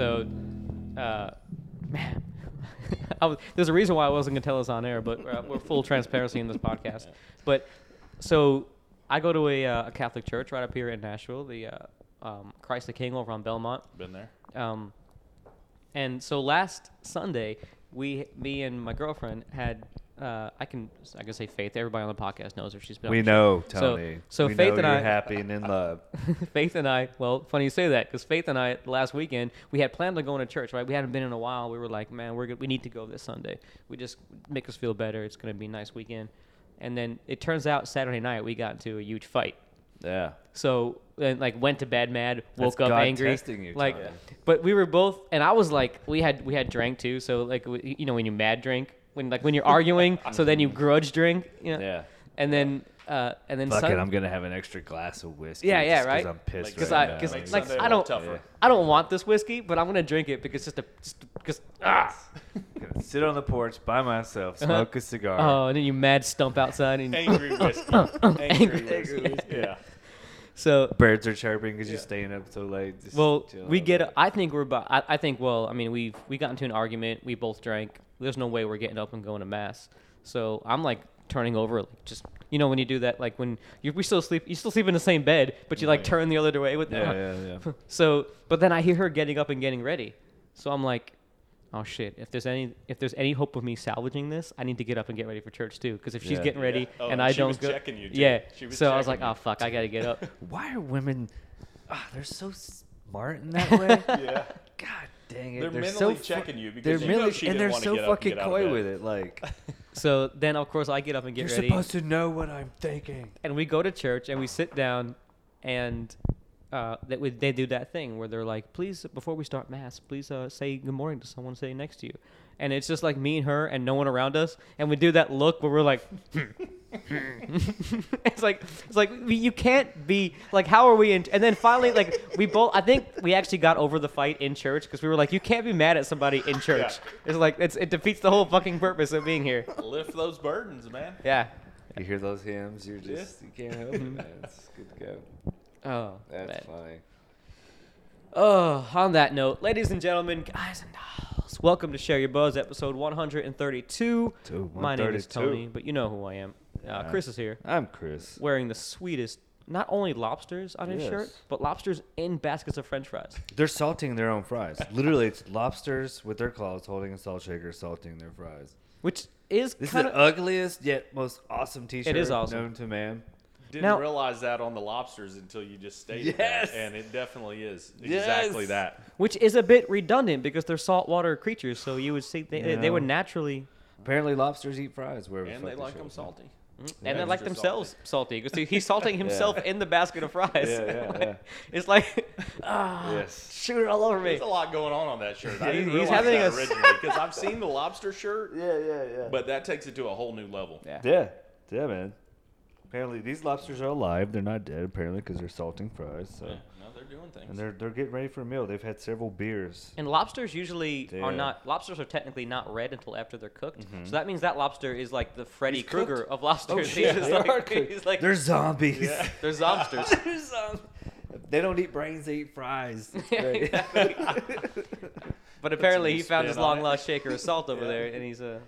So, uh, man, I was, there's a reason why I wasn't gonna tell us on air, but uh, we're full transparency in this podcast. But so I go to a, uh, a Catholic church right up here in Nashville, the uh, um, Christ the King over on Belmont. Been there. Um, and so last Sunday, we, me and my girlfriend had, uh, I can, I can say Faith. Everybody on the podcast knows her. She's been. We the show. know, So- Tony. so we Faith know and you're I- happy and in love. Faith and I, well, funny you say that because Faith and I last weekend we had planned on going to church, right? We hadn't been in a while. We were like, man, we're good. we need to go this Sunday. We just make us feel better. It's gonna be a nice weekend. And then it turns out Saturday night we got into a huge fight. Yeah. So and like went to bed mad, That's woke up God angry. you, like, Yeah. but we were both, and I was like, we had we had drank too. So like, we, you know, when you mad drink, when like when you're arguing, so then you grudge drink, you know. Yeah. And then uh and then Fuck Sun- it, I'm gonna have an extra glass of whiskey. Yeah, yeah, just 'cause right? I'm pissed Like, Because right I, now. because Makes like Sunday a I little don't, tougher. I don't want this whiskey, but I'm gonna drink it because just to, because ah, Gonna sit on the porch by myself, Uh-huh. smoke a cigar. oh, and then you mad stump outside, and Angry whiskey. Angry whiskey. Yeah. so Birds are chirping because Yeah. you're staying up so late. just well, chilling we out get. there. I think we're about. I, I think. Well, I mean, we've we got into an argument. We both drank. There's no way we're getting up and going to mass. So I'm like turning over, like just you know when you do that, like when you we still sleep, you still sleep in the same bed, but you like Right. turn the other way with. Yeah, yeah, yeah. So, but then I hear her getting up and getting ready. So I'm like, oh shit! If there's any if there's any hope of me salvaging this, I need to get up and get ready for church too. Because if she's Yeah. getting ready Yeah. Oh, and and I she don't was go, checking you, too. yeah. She was so I was like, checking oh fuck, I gotta get up. Why are women? Ah, they're so smart in that way. Yeah. God dang it! They're so mentally fu- checking you because They're because you know mentally, she and didn't they're so get fucking get coy with it. Like so then of course I get up and get you're ready, supposed to know what I'm thinking. and we go to church and we sit down, and uh, that we, they do that thing where they're like, please before we start mass, please uh, say good morning to someone sitting next to you. And it's just like me and her and no one around us, and we do that look where we're like, hmm. it's like it's like we, you can't be like how are we in and then finally like we both i think we actually got over the fight in church because we were like you can't be mad at somebody in church it's like it's, it defeats the whole fucking purpose of being here Lift those burdens, man. yeah You hear those hymns, you're just you can't help it, man. It's good to go. oh That's man. funny. Oh on that note ladies and gentlemen guys and dolls welcome to share your buzz episode 132 Two, my name is 132. tony but you know who i am uh, chris is here I'm Chris. wearing the sweetest not only lobsters on his Yes. shirt but lobsters in baskets of french fries They're salting their own fries. Literally, it's lobsters with their claws holding a salt shaker, salting their fries. which is This kind is of the ugliest yet most awesome T-shirt is awesome. known to man. Didn't Now- realize that on the lobsters until you just stated Yes. that, and it definitely is Yes. exactly that. which is a bit redundant because they're saltwater creatures. So you would see they, they would naturally, Apparently, lobsters eat fries wherever. And they like show them up. salty. and they like themselves salty because he's salting himself in the basket of fries. Yeah, yeah, yeah. it's like, ah, Yes. shoot it all over me. There's a lot going on on that shirt. I He's- didn't he's having that a- originally because I've seen the lobster shirt, Yeah, yeah, yeah. but that takes it to a whole new level. Yeah. yeah, yeah, man. Apparently, these lobsters are alive. They're not dead. Apparently, because they're salting fries. So, Yeah, no, they're doing things. and they're they're getting ready for a meal. They've had several beers. And lobsters usually are not. Lobsters are technically not red until after they're cooked. So that means that lobster is like the Freddy Krueger of lobsters. Oh, he's shit, just they like, are cooked. he's like They're zombies. they're lobsters. They're zombies. They don't eat brains. They eat fries. Yeah, Right. exactly. But apparently, he found his long lost shaker of salt over Yeah. there, and he's uh,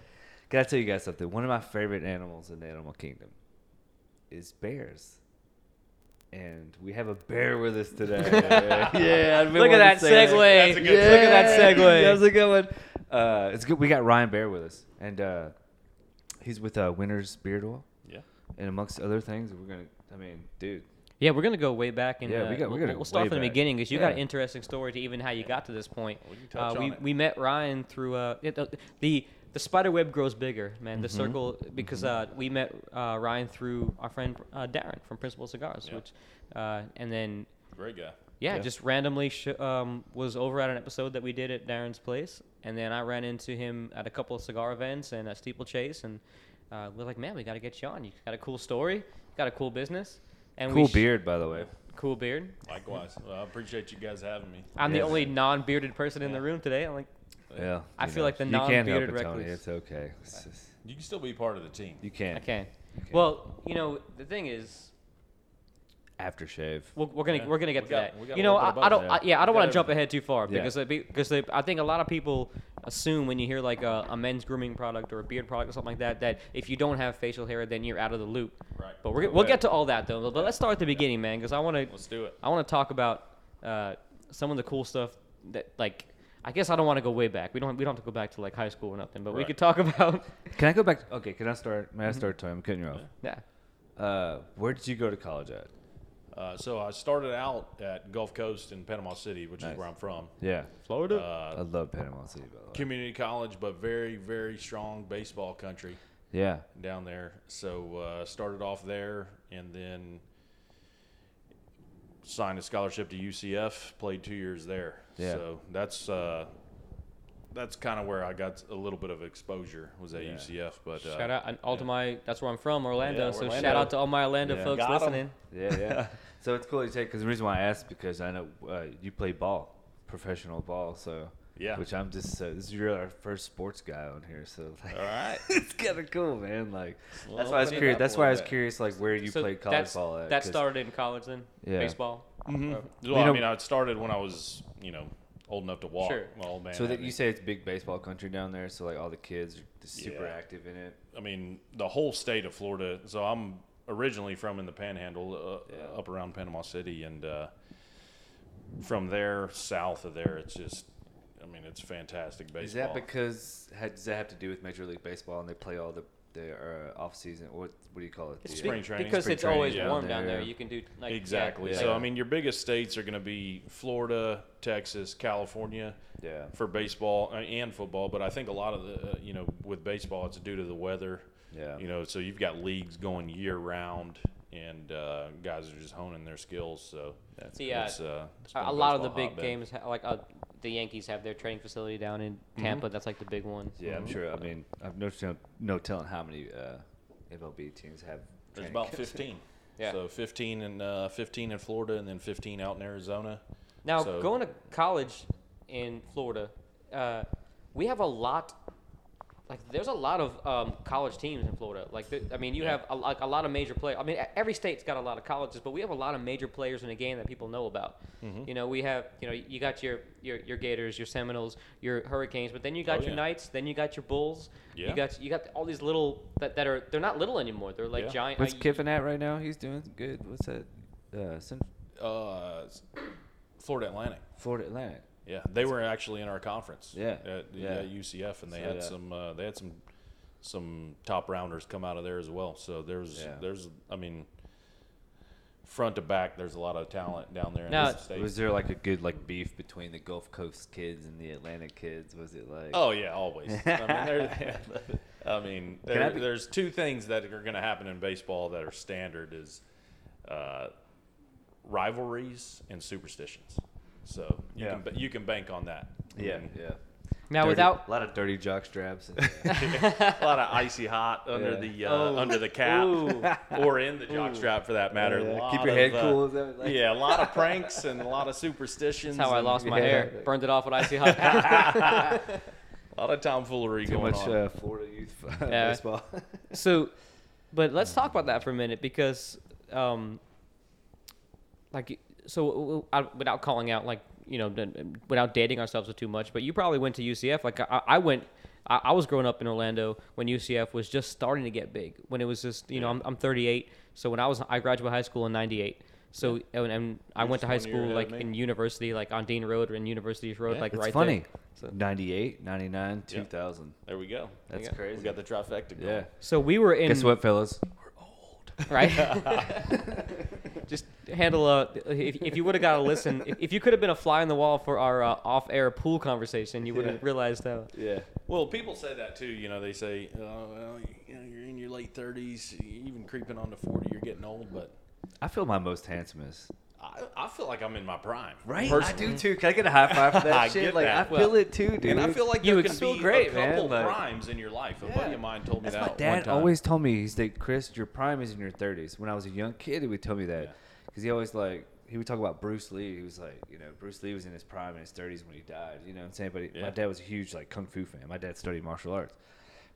Gotta tell you guys something? One of my favorite animals in the animal kingdom is bears. And we have a bear with us today. yeah, I've been Look at that to segue. That's a good Look at that Yeah, segue. That was a good one. Uh, it's good. We got Ryan Bear with us, and uh, he's with uh, Winter's Beard Oil, yeah. and amongst other things, we're gonna. I mean, dude, Yeah, we're gonna go way back, and Yeah, uh, we got- we we'll, gotta we'll go start way from the beginning because you got an interesting story to even how you got to this point. We can touch Uh, we it. we met Ryan through uh, it, uh, the the spider web grows bigger, man. The Mm-hmm. circle because uh, we met uh, Ryan through our friend uh, Darren from Principal Cigars, Yeah. which uh, and then Great guy. yeah, Yeah. just randomly sh- um, was over at an episode that we did at Darren's place, and then I ran into him at a couple of cigar events and a steeplechase, and uh, we're like, man, we got to get you on. You got a cool story, got a cool business, and cool we sh- beard, by the way. cool beard. Likewise. Well, I appreciate you guys having me. I'm the only non-bearded person in the room today. I'm like, Yeah, I you feel like the you can't help non-bearded it, Tony. It's okay. It's just, You can still be part of the team. you can't. I can't. You can't. Well, you know, the thing is, aftershave. We're, we're gonna Yeah. we're gonna get We to got- that. You know, I, I don't. I, yeah, I don't want to jump ahead too far Yeah. because they, because they, I think a lot of people assume when you hear like a, a men's grooming product or a beard product or something like that that if you don't have facial hair then you're out of the loop. Right. But we're, we'll get to all that though. But let's start at the beginning, man, because I want to Let's do it. I want to talk about uh, some of the cool stuff that like. I guess I don't want to go way back. We don't. We don't have to go back to like high school or nothing. But we could talk about. Can I go back? Okay, can I start? May I start, Toy? I'm cutting you off. yeah. Uh, where did you go to college at? Uh, so I started out at Gulf Coast in Panama City, which Nice. is where I'm from. Yeah, Florida. I Uh, love Panama City, by the way. community college, but very, very strong baseball country Yeah, down there. So uh, started off there, and then signed a scholarship to UCF. Played two years there. Yeah. So that's uh, that's kind of where I got a little bit of exposure was at Yeah. UCF. But uh, shout out and all to my. That's where I'm from, Orlando. Yeah, so Orlando. shout out to all my Orlando Yeah. folks Got 'em. listening. yeah, yeah. so it's cool you take because the reason why I asked because I know uh, you play ball, professional ball. So Yeah. which I'm just so this is you're our first sports guy on here. So like, All right. it's kind of cool, man. Like Well, that's why I was curious. That's why I was bit. curious, like where you So played college that's- ball at. That 'cause- started in college then. Yeah. Baseball. Mm-hmm. Uh, Well, You know- I mean, I started when I was, you know, old enough to walk. Sure. My old man. So that you say it's big baseball country down there. So like all the kids are just super Yeah. active in it. I mean, the whole state of Florida. So I'm originally from in the Panhandle, uh, Yeah. up around Panama City, and uh, from there south of there, it's just. I mean, it's fantastic baseball. Is that because ha- does that have to do with Major League Baseball and they play all the the uh, off season? What what do you call it? It's The, Spring training. because Spring it's always training down warm down there, there. You can do like exactly. Yeah. So I mean, your biggest states are going to be Florida, Texas, California yeah. for baseball uh, and football. But I think a lot of the, uh, you know, with baseball, it's due to the weather. Yeah. You know, so you've got leagues going year round, and uh, guys are just honing their skills. So That's See, uh, it's, uh, it's a, a lot of the big hotbed. games, like uh, the Yankees have their training facility down in Mm-hmm. Tampa. That's like the big one. Yeah, I'm sure. I mean, I've no no, no telling how many uh, MLB teams have. There's about 15. Yeah. So 15 in uh, 15 in Florida, and then 15 out in Arizona. Now, So- going to college in Florida, uh, we have a lot. Like, there's a lot of um, college teams in Florida. Like, there, I mean, you Yeah. have a, like a lot of major players. I mean, every state's got a lot of colleges, but we have a lot of major players in the game that people know about. Mm-hmm. You know, we have, you know, you got your your, your Gators, your Seminoles, your Hurricanes, but then you got Oh, your yeah. Knights, then you got your Bulls. Yeah. You got you got all these little that, that are they're not little anymore. They're like Yeah. giant. What's uh, Kiffin at right now? He's doing good. What's that? Uh, Cent- Uh, Florida Atlantic. Florida Atlantic. Yeah, they were actually in our conference. Yeah, at, yeah. at UCF, and they So, had yeah. some. Uh, they had some some top rounders come out of there as well. So there's Yeah. there's I mean, front to back, there's a lot of talent down there in Now- the state. Was there like a good like beef between the Gulf Coast kids and the Atlantic kids? Was it like? Oh yeah, always. I mean, there, I mean Can I be- there's two things that are going to happen in baseball that are standard: is uh, rivalries and superstitions. So you Yeah. can ba- you can bank on that. I yeah, mean, yeah. now Dirty- without a lot of dirty jock straps. And, a lot of icy hot under Yeah. the uh, Oh. under the cap Ooh. or in the jock strap for that matter. Yeah, A Keep lot your head of, uh, cool. Is that like, yeah, a lot of pranks and a lot of superstitions. that's how I lost my Yeah. hair. Burned it off with icy hot. A lot of tomfoolery Too going much on. uh, Florida youth Yeah. baseball. So, but let's talk about that for a minute because, um, like, so w- w- I- without calling out, like, you know, without dating ourselves too much, but you probably went to UCF. Like, I, I went, I, I was growing up in Orlando when UCF was just starting to get big. When it was just, you know, I'm, I'm 38. So when I was, I graduated high school in 98. So, and, and I went to high school, like, in university, like on Dean Road or in University Road, Yeah. like, It's right funny. there. So, 98, 99, Yeah. 2000. There we go. That's Yeah. crazy. We got the trifecta going. yeah. so we were in. Guess what, fellas? Right? Just handle a. If, if you would have got to listen, if, if you could have been a fly on the wall for our uh, off-air pool conversation, you would have Yeah. realized how. Yeah. Well, people say that too. You know, they say, "Oh, well, you know, you're in your late 30s, even creeping on to 40, you're getting old." But I feel my most handsomest. I, I feel like I'm in my prime. Right. I do too. Can I get a high five for that I shit? get Like that. I feel Well, it too, dude. And I feel like You there can feel be great, a couple like- primes in your life. A Yeah. buddy of mine told me That's that my one dad time. always told me. He's like, Chris, your prime is in your 30s. When I was a young kid, he would tell me that Yeah. because he always like he would talk about Bruce Lee. He was like, you know, Bruce Lee was in his prime in his 30s when he died. You know what I'm saying? But he, Yeah. my dad was a huge like kung fu fan. My dad studied martial arts.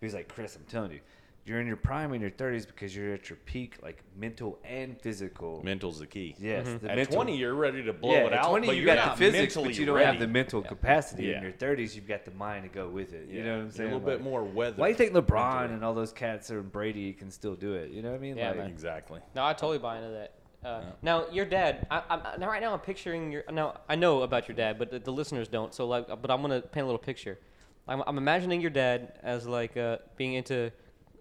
He was like, Chris, I'm telling you, you're in your prime in your 30s because you're at your peak, like mental and physical. Mental's the key. yes, the At mental- 20, you're ready to blow yeah, it at out, 20 but you you're got not the physics, but you don't ready. have the mental capacity. Yeah. In your 30s, you've got the mind to go with it. You know what I'm You're saying? a little bit more weather. Why do you think LeBron mentally. and all those cats or Brady can still do it? You know what I mean? Yeah, like. Exactly. No, I totally buy into that. Uh, Now, your dad. I, I'm now right now. I'm picturing your. Now I know about your dad, but the, the listeners don't. So like, but I'm gonna paint a little picture. I'm, I'm imagining your dad as like uh, being into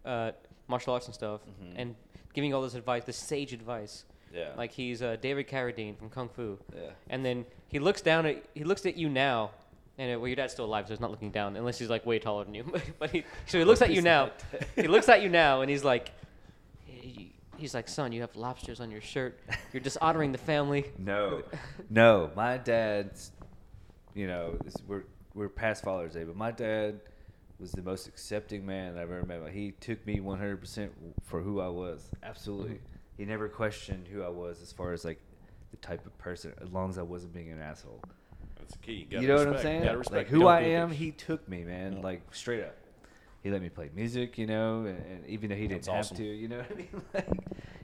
uh, martial arts and stuff, and giving all this advice, this sage advice. Yeah. Like he's uh, David Carradine from Kung Fu. Yeah. And then he looks down at he looks at you now, and uh, well, your dad's still alive, so he's not looking down unless he's like way taller than you. but he so he looks at you now. he looks at you now, and he's like, he- he's like, son, you have lobsters on your shirt. You're dishonoring the family. No, no. My dad's, you know, this, we're we're past Father's Day, but my dad was the most accepting man I've ever met. Like, he took me 100% for who I was. Absolutely. He never questioned who I was as far as like the type of person, as long as I wasn't being an asshole. That's the key. You, know what I'm saying? Gotta respect. Like who I am, bitch. he took me, man. Yeah. Like straight up. He let me play music, you know, and, and even though he didn't That's have awesome. to, you know what I mean? Like,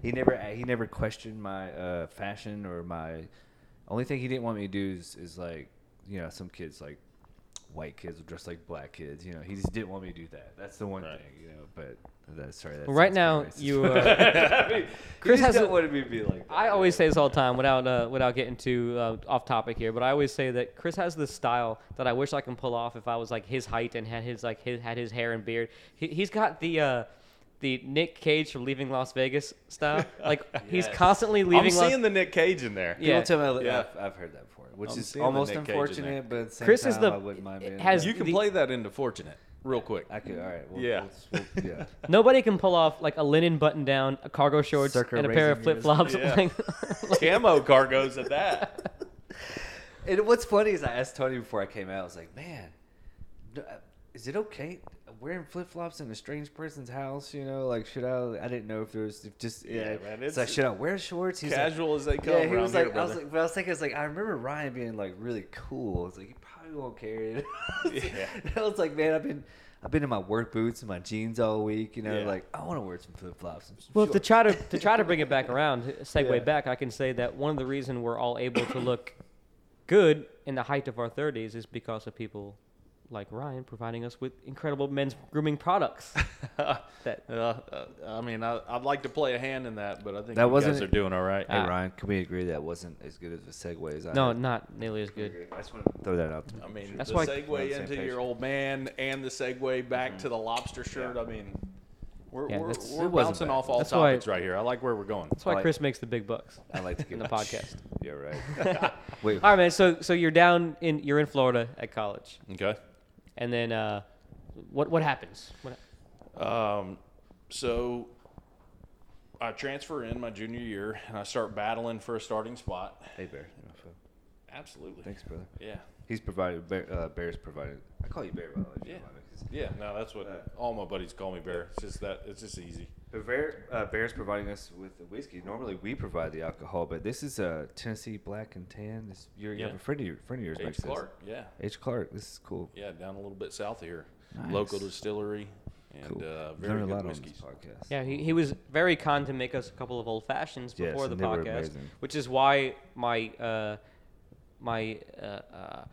he never he never questioned my uh, fashion or my. Only thing he didn't want me to do is, is like, you know, some kids like white kids will dress like black kids. You know, he just didn't want me to do that. That's the one Right. thing, you know. But that's sorry. That Well, right now, you. Uh, I mean, Chris he just has don't a- want me to be like. That, I always say this all the time without uh, without getting too uh, off topic here, but I always say that Chris has this style that I wish I can pull off if I was like his height and had his like his, had his hair and beard. He, he's got the uh, the Nick Cage from Leaving Las Vegas style. Like he's Yes. constantly I'm leaving. Las- seeing the Nick Cage in there. Yeah. People tell me Yeah. I've, I've heard that before, which I'm is seeing the almost Nick Cage in there. unfortunate, but at the same Chris time, is the- I wouldn't mind being. has- You can The- play that into fortunate real quick. I could. All right. We'll, Yeah. we'll- we'll- yeah. Nobody can pull off like a linen button down, a cargo shorts, Circa and a pair of raising flip yours. flops. Yeah. Camo cargos at that. And what's funny is I asked Tony before I came out. I was like, "Man, no, uh, is it okay wearing flip flops in a strange person's house? You know, like should I? I didn't know if there was if just yeah. Yeah, man, it's like should I wear shorts? He's like- Casual as they come yeah, he around was here, like, I was brother. like, but I was thinking, it's like I remember Ryan being like really cool. It's like he probably won't carry it. Yeah. I was like, man, I've been. I've been in my work boots and my jeans all week, you know. Yeah. Like I want to wear some flip flops. and some Well, to shorts. try to to try to bring it back around, segue Yeah. back, I can say that one of the reasons we're all able to look good in the height of our 30s is because of people like Ryan providing us with incredible men's grooming products. that Uh, uh, I mean, I, I'd like to play a hand in that, but I think That you guys wasn't- are doing all right. Hey Ah. Ryan, can we agree that wasn't as good as a segue as I no, had? not nearly as good. I just want to throw that out. I mean, That's the why- We're on segue the into page. your old man and the segue back to the lobster shirt. I mean, we're, Yeah, we're, we're bouncing bad. off all That's why- topics right here. I like where we're going. That's why like- Chris makes the big bucks. I like to get in the podcast. Yeah, right. Wait, All right, man. So so you're down in you're in Florida at college, Okay. And then uh, what what happens? What, Um, so I transfer in my junior year and I start battling for a starting spot. hey Bear. you know, Phil. Absolutely. Thanks, brother. Yeah. He's provided. Bear, uh, Bear's provided. I call you Bear by the way. Yeah. Don't mind me, 'cause- Yeah. No, that's what Uh, all my buddies call me Bear. It's just that it's just easy. But Bear, uh, Bear's providing us with the whiskey. Normally we provide the alcohol, but this is a Tennessee Black and Tan. This you're, you have a friend of your friend of yours H. makes this. Clark. Yeah. H. Clark. This is cool. Yeah. Down a little bit south of here. Nice. Local distillery and Cool. uh, Learned very a good lot on whiskeys. this podcast. yeah, he, he was very kind to make us a couple of old fashions Yes, before the and they were podcast, amazing. which is why my uh, my uh, uh,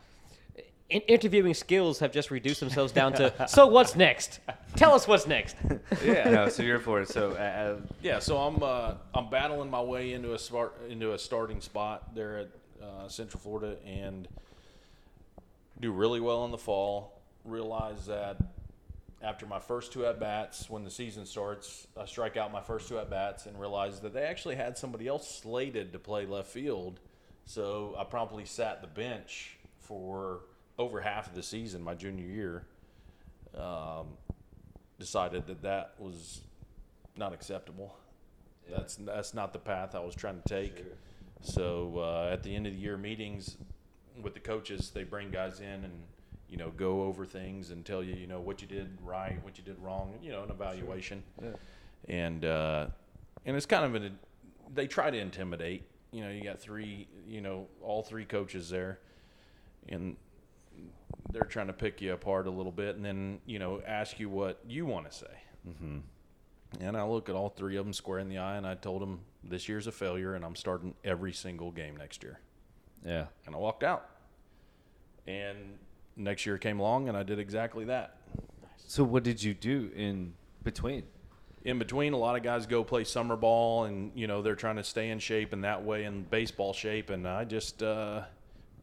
in- interviewing skills have just reduced themselves down to. so what's next? Tell us what's next. Yeah. no, so you're for it. So uh, uh, Yeah, so I'm uh, I'm battling my way into a smart into a starting spot there at uh, Central Florida and do really well in the fall. Realize that after my first two at bats, when the season starts, I strike out my first two at bats and realize that they actually had somebody else slated to play left field. So I promptly sat the bench for over half of the season, my junior year. Um, decided that that was not acceptable. That's that's not the path I was trying to take. So uh, at the end of the year meetings with the coaches, they bring guys in and you know go over things and tell you you know what you did right, what you did wrong, you know an evaluation. Yeah. And uh, and it's kind of an they try to intimidate. You know, you got three, you know, all three coaches there, and they're trying to pick you apart a little bit, and then you know ask you what you want to say. mhm. And I look at all three of them square in the eye, and I told them this year's a failure, and I'm starting every single game next year. Yeah. And I walked out. And next year came along, and I did exactly that. So what did you do in between? in between, a lot of guys go play summer ball, and you know they're trying to stay in shape and that way in baseball shape. And I just, uh,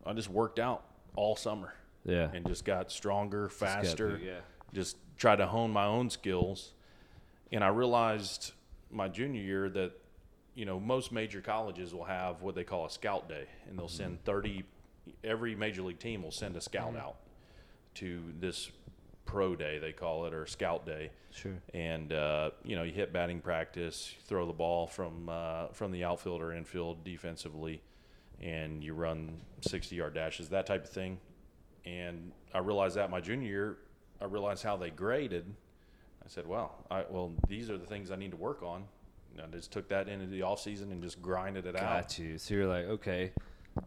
I just worked out all summer. Yeah. and just got stronger, Just got faster. yeah. Just tried to hone my own skills, and I realized my junior year that you know most major colleges will have what they call a scout day, and they'll send thirty. Every major league team will send a scout out to this pro day they call it or scout day Sure. and uh, you know you hit batting practice, you throw the ball from uh, from the outfield or infield defensively, and you run sixty yard dashes, that type of thing. And I realized that my junior year, I realized how they graded. I said, "Well, I, well, these are the things I need to work on." And I just took that into the off season and just grinded it out. Got you. So you're like, okay,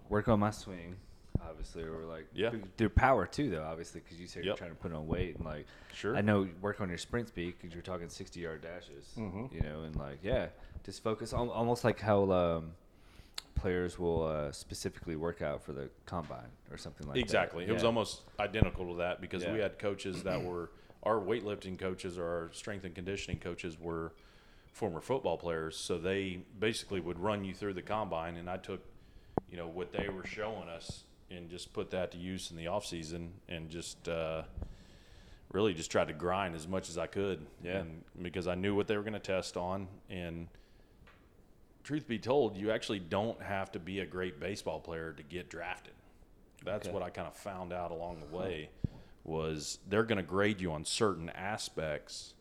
work on my swing. Obviously, or like Yeah. through power too, though. Obviously, because you said you're trying to put on weight and like. Sure. I know work on your sprint speed because you're talking 60 yard dashes. Mhm. You know, and like yeah, just focus on almost like how um, players will uh, specifically work out for the combine or something like exactly. that. Exactly. It was almost identical to that because we had coaches that were our weightlifting coaches or our strength and conditioning coaches were former football players, so they basically would run you through the combine, and I took, you know, what they were showing us and just put that to use in the off season and just uh, really just tried to grind as much as I could. Yeah. And because I knew what they were going to test on, and truth be told, you actually don't have to be a great baseball player to get drafted. That's Okay. what I kind of found out along the way was they're going to grade you on certain aspects.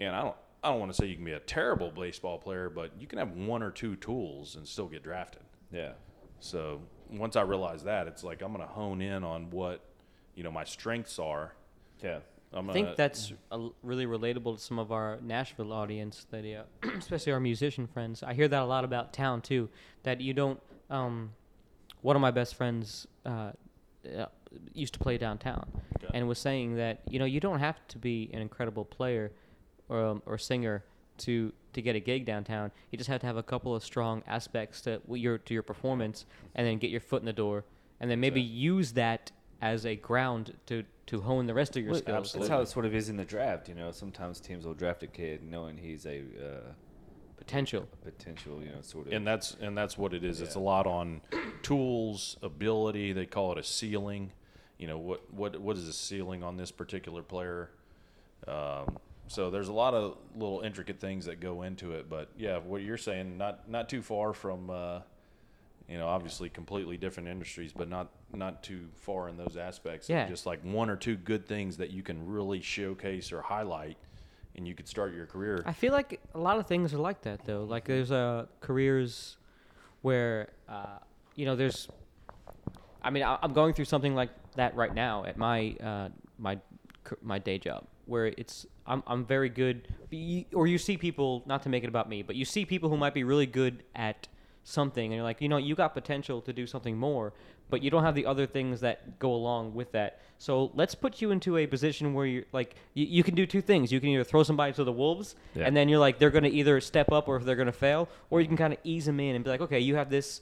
And I don't I don't want to say you can be a terrible baseball player, but you can have one or two tools and still get drafted. Yeah. So once I realized that, it's like I'm going to hone in on what you know my strengths are. Yeah. I'm I gonna, think that's a, really relatable to some of our Nashville audience, that uh, especially our musician friends. I hear that a lot about town too. That you don't. Um, one of my best friends uh, uh, used to play downtown, Okay. and was saying that you know you don't have to be an incredible player or um, or singer to to get a gig downtown. You just have to have a couple of strong aspects to your to your performance, and then get your foot in the door, and then maybe use that as a ground to to hone the rest of your Well, skills. That's how it sort of is in the draft. You know, sometimes teams will draft a kid knowing he's a uh, Potential. potential, you know, sort of. and that's and that's what it is. It's a lot on tools, ability. They call it a ceiling. You know what what what is the ceiling on this particular player? Um, so there's a lot of little intricate things that go into it. But yeah, what you're saying, not not too far from, uh, you know, obviously completely different industries, but not not too far in those aspects. Yeah. Just like one or two good things that you can really showcase or highlight, and you could start your career. I feel like a lot of things are like that though. Like there's uh, careers where uh, you know there's. I mean, I, I'm going through something like that right now at my uh, my my day job, where it's I'm I'm very good, or you see people not to make it about me, but you see people who might be really good at something, and you're like, you know, you got potential to do something more, but you don't have the other things that go along with that. So let's put you into a position where you're like, you, you can do two things. You can either throw somebody to the wolves, Yeah. and then you're like, they're going to either step up or if they're going to fail, or you can kind of ease them in and be like, okay, you have this.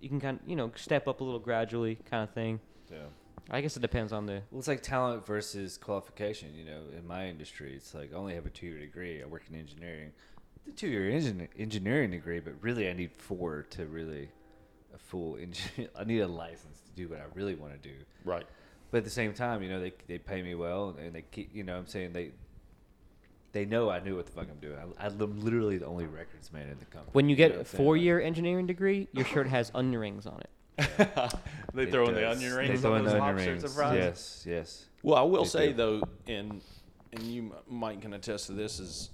You can kind of, you know, step up a little gradually, kind of thing. yeah. I guess it depends on the. Well, it's like talent versus qualification. You know, in my industry, it's like I only have a two-year degree. I work in engineering. The two-year engin- engineering degree, but really, I need four to really a full engineer. I need a license to do what I really want to do. right. But at the same time, you know, they they pay me well, and they keep. You know, I'm saying they. They know I knew what the fuck I'm doing. I, I'm literally the only records man in the company. When you get know a what I'm? Like- four-year engineering degree, your shirt has onion rings on it. they It throw in the does. onion They rings. throw on in those the onion shirts rings. of fries? Yes, yes. Well, I will They say do. though, and and you m- might can attest to this is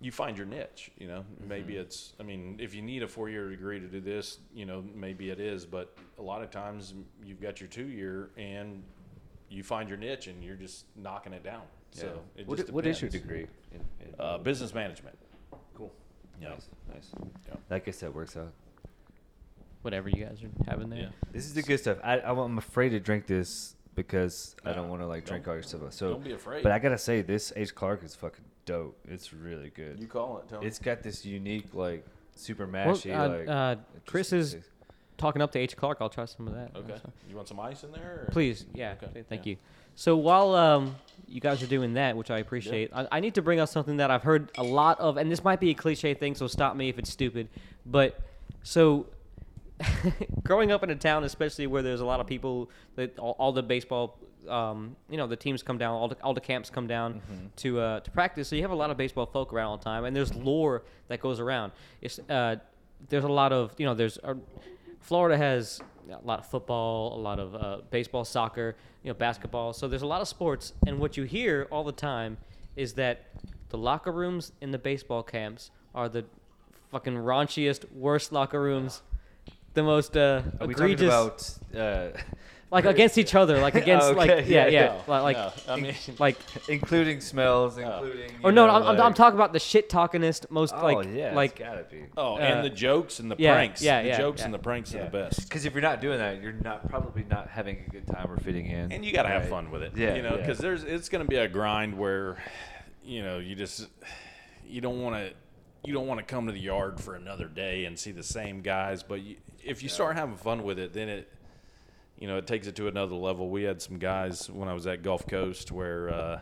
you find your niche. You know, maybe Mm-hmm. it's. I mean, if you need a four-year degree to do this, you know, maybe it is. But a lot of times you've got your two-year and you find your niche and you're just knocking it down. So it what, just i- what is your degree? In, in Uh, business management. cool. Yeah. Nice, nice. Yeah. I said, works out. Whatever you guys are having there. Yeah. This is the good stuff. I, I'm afraid to drink this because I don't want to like drink all your stuff. So, don't be afraid. But I gotta say, this H Clark is fucking dope. It's really good. You call it. Tony. It's got this unique like super Well, mashy uh, like. uh, Chris is interesting talking up to H Clark. I'll try some of that. okay. You want some ice in there? or- Please, yeah. Okay, Thank yeah. you. So while um, you guys are doing that, which I appreciate, I, I need to bring up something that I've heard a lot of, and this might be a cliche thing, so stop me if it's stupid. But so growing up in a town, especially where there's a lot of people that all, all the baseball, um, you know, the teams come down, all the all the camps come down to uh, to practice. So you have a lot of baseball folk around all the time, and there's lore that goes around. It's uh, there's a lot of you know there's. Uh, Florida has a lot of football, a lot of uh, baseball, soccer, you know, basketball. So there's a lot of sports, and what you hear all the time is that the locker rooms in the baseball camps are the fucking raunchiest, worst locker rooms, the most uh, egregious, uh, like against each other, like against, like Okay, yeah, yeah, yeah, No, like no, I mean, like. including smells, Oh. including? Or no, know, I'm, I'm, I'm talking about the shit talkingest, most Oh like yeah, like it's gotta be. oh, uh, and the jokes and the yeah, pranks. yeah, yeah the jokes yeah. and the pranks are the best. Because if you're not doing that, you're not probably not having a good time or fitting in. and you got to have fun with it. Yeah, you know, yeah. because there's it's going to be a grind where, you know, you just you don't want to you don't want to come to the yard for another day and see the same guys. But you, if you start having fun with it, then it you know it takes it to another level. We had some guys when I was at Gulf Coast where. Uh,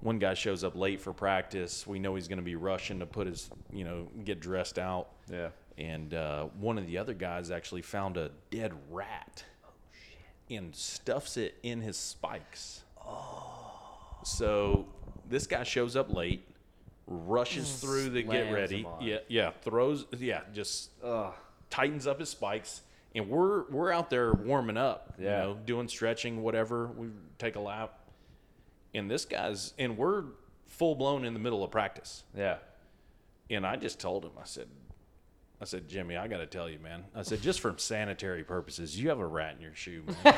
one guy shows up late for practice. We know he's going to be rushing to put his, you know, get dressed out. Yeah. And uh, one of the other guys actually found a dead rat and stuffs it in his spikes. Oh. So this guy shows up late, rushes through the get ready. Yeah, yeah, throws, yeah, just Ugh. tightens up his spikes. And we're we're out there warming up, Yeah. you know, doing stretching, whatever. We take a lap, and this guy's and we're full blown in the middle of practice. Yeah. And I just told him, I said, I said, Jimmy, I got to tell you, man. I said, just for sanitary purposes, you have a rat in your shoe, man. dude.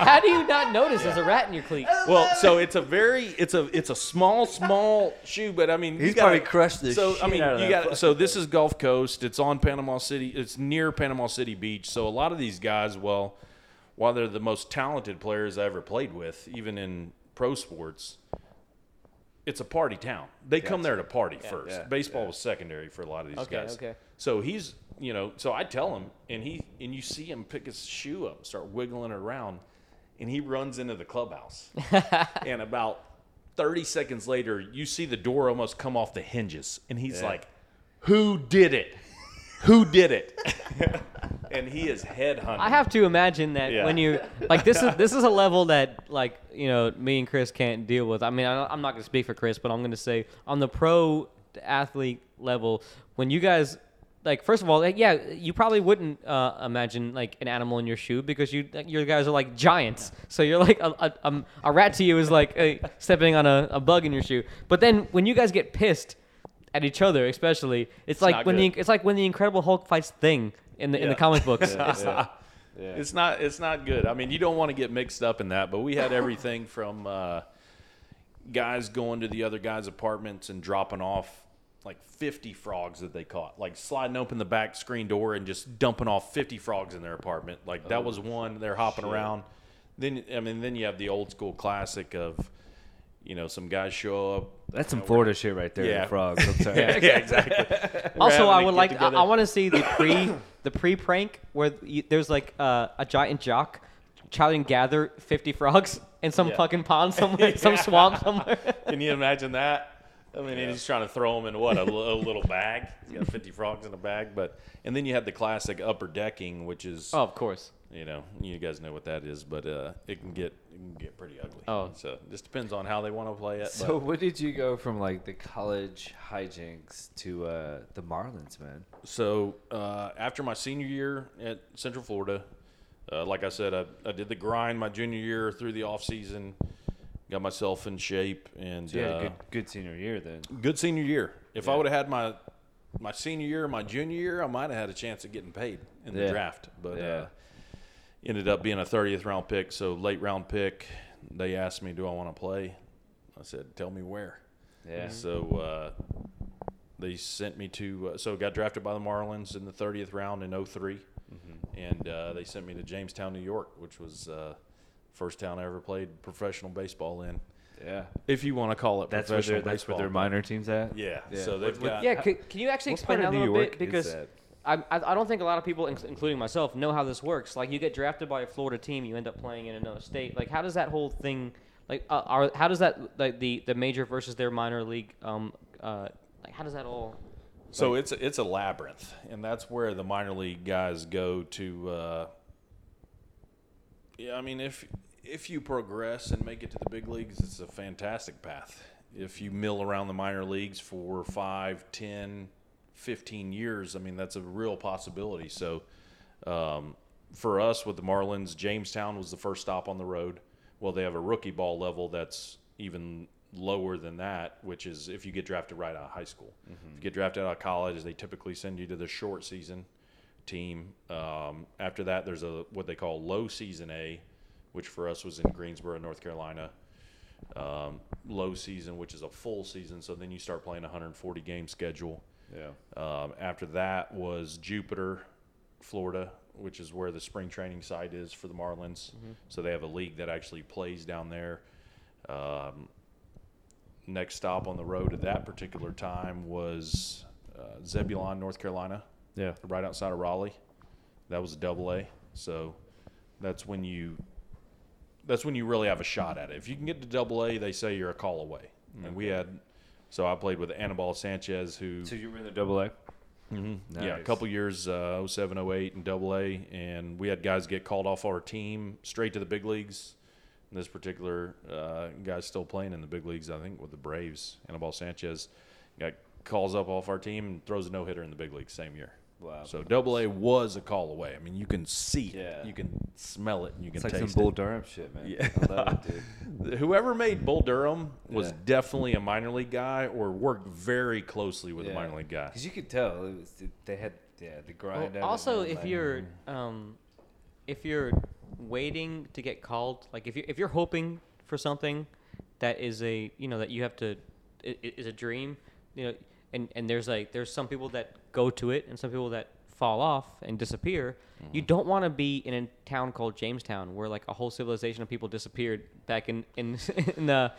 How do you not notice there's a rat in your cleat? well, so it's a very, it's a, it's a small, small shoe, but I mean, you gotta- probably crushed the So I mean, out of you got. So this is Gulf Coast. It's on Panama City. It's near Panama City Beach. So a lot of these guys, well, while they're the most talented players I ever played with, even in pro sports, it's a party town. They come there to party first. yeah, Baseball was secondary for a lot of these Okay, guys. okay. So he's, you know, so I tell him, and he, and you see him pick his shoe up, start wiggling it around, and he runs into the clubhouse. and about 30 seconds later, you see the door almost come off the hinges, and he's Yeah. like, "Who did it? Who did it?" and he is headhunting. I have to imagine that Yeah. when you like this is this is a level that like you know me and Chris can't deal with. I mean I, I'm not going to speak for Chris, but I'm going to say on the pro athlete level, when you guys like first of all, like, yeah, you probably wouldn't uh, imagine like an animal in your shoe because you like, your guys are like giants. So you're like a, a, um, a rat to you is like uh, stepping on a, a bug in your shoe. But then when you guys get pissed at each other, especially, it's, like not when the it's like when the Incredible Hulk fights Thing in the in the Yeah. comic books. Yeah, It's- yeah. Yeah. It's not. It's not good. I mean, you don't want to get mixed up in that. But we had everything from uh, guys going to the other guys' apartments and dropping off like 50 frogs that they caught, like sliding open the back screen door and just dumping off 50 frogs in their apartment. Like that was one. They're hopping shit. around. Then I mean, then you have the old school classic of, you know, some guys show up. That's some Florida shit right there. Yeah. The frogs. I'm sorry. Yeah, yeah, exactly. Also, having I a would like I, get-together. I want to see the pre the pre prank where you, there's like uh, a giant jock trying to gather 50 frogs in some Yeah. fucking pond somewhere, some swamp somewhere. Can you imagine that? I mean, Yeah. he's trying to throw them in what a, a little bag. He's got 50 frogs in a bag, but and then you have the classic upper decking, which is oh, of course. You know you guys know what that is, but uh, it can get it can get pretty ugly. Oh. so it just depends on how they want to play it. So when did you go from like the college hijinks to uh, the Marlins, man? so uh, after my senior year at Central Florida, uh, like I said, I, I did the grind my junior year through the off season, got myself in shape, and So had uh, good, good senior year then. good senior year. If I would have had my my senior year, my junior year, I might have had a chance of getting paid in the draft. But Yeah. Ended up being a 30th round pick, so late round pick. They asked me, "Do I want to play?" I said, "Tell me where." Yeah. So uh, they sent me to. Uh, so got drafted by the Marlins in the 30th round in 3 and uh, they sent me to Jamestown, New York, which was uh, first town I ever played professional baseball in. Yeah. if you want to call it That's where professional their that's where their minor teams at. Yeah, Yeah. so they've What- what- got Yeah, can, can you actually explain that a little York bit? Because that? I, I don't think a lot of people, including myself, know how this works. Like you get drafted by a Florida team, you end up playing in another state. Like how does that whole thing, like uh, are how does that like the the major versus their minor league um uh like how does that all? So it's a, it's a labyrinth, and that's where the minor league guys go to. Uh, yeah, I mean, if if you progress and make it to the big leagues, it's a fantastic path. If you mill around the minor leagues for five, ten, fifteen years, I mean, that's a real possibility. So, um, for us with the Marlins, Jamestown was the first stop on the road. Well, they have a rookie ball level that's even lower than that, which is if you get drafted right out of high school. If you get drafted out of college, they typically send you to the short season team. Um, after that, there's a what they call low season A, which for us was in Greensboro, North Carolina. Um, low season, which is a full season, so then you start playing a 140 game schedule. Yeah. Um, after that was Jupiter, Florida, which is where the spring training site is for the Marlins. So they have a league that actually plays down there. Um, next stop on the road at that particular time was uh, Zebulon, North Carolina, Yeah. right outside of Raleigh. That was a double A. So that's when you that's when you really have a shot at it. If you can get to double A, they say you're a call away. And we had so I played with Anibal Sanchez who So you were in the double A. hmm Yeah, a couple years, uh, 07, 08 and double A, and we had guys get called off our team straight to the big leagues. This particular uh, guy's still playing in the big leagues, I think, with the Braves. Anibal Sanchez got calls up off our team and throws a no hitter in the big leagues same year. Wow. So double A was a call away. I mean, you can see it, you can smell it, and you can it's like some taste Bull it. Durham shit, man. Yeah. I love it, dude. Whoever made Bull Durham was Yeah. definitely a minor league guy or worked very closely with a minor league guy. Because you could tell it was they had yeah the grind. Well, also, man, if you're um, if you're waiting to get called, like if you if you're hoping for something that is a you know that you have to i- i- is a dream, you know, and and there's like there's some people that go to it and some people that fall off and disappear. You don't want to be in a town called Jamestown where like a whole civilization of people disappeared back in in in the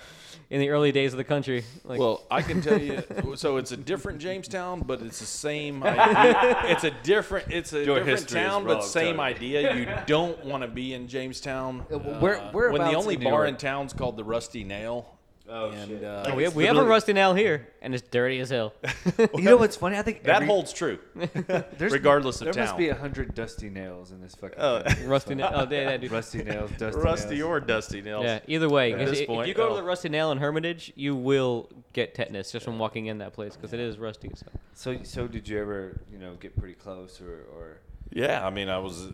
in the early days of the country. Like, well, I can tell you. So it's a different Jamestown, but it's the same. Idea. It's a different. It's a Your different history is town, but same Tony. idea. You don't want to be in Jamestown. Uh, where- uh, when the only bar York? in town's called the Rusty Nail. Oh, and, shit. Uh, oh, we have, we have a rusty nail here, and it's dirty as hell. you know what's funny? I think that every- holds true, there's- regardless of There town. must be a hundred dusty nails in this fucking. Oh. rusty nail. Oh, yeah, that dude. rusty nails, dusty Rusty nails. or Dusty Nails. Yeah, either way, At if, this if point, you go to oh. the Rusty Nail in Hermitage, you will get tetanus just from walking in that place because it is rusty. So. So so did you ever you know get pretty close or or Yeah, I mean, I was,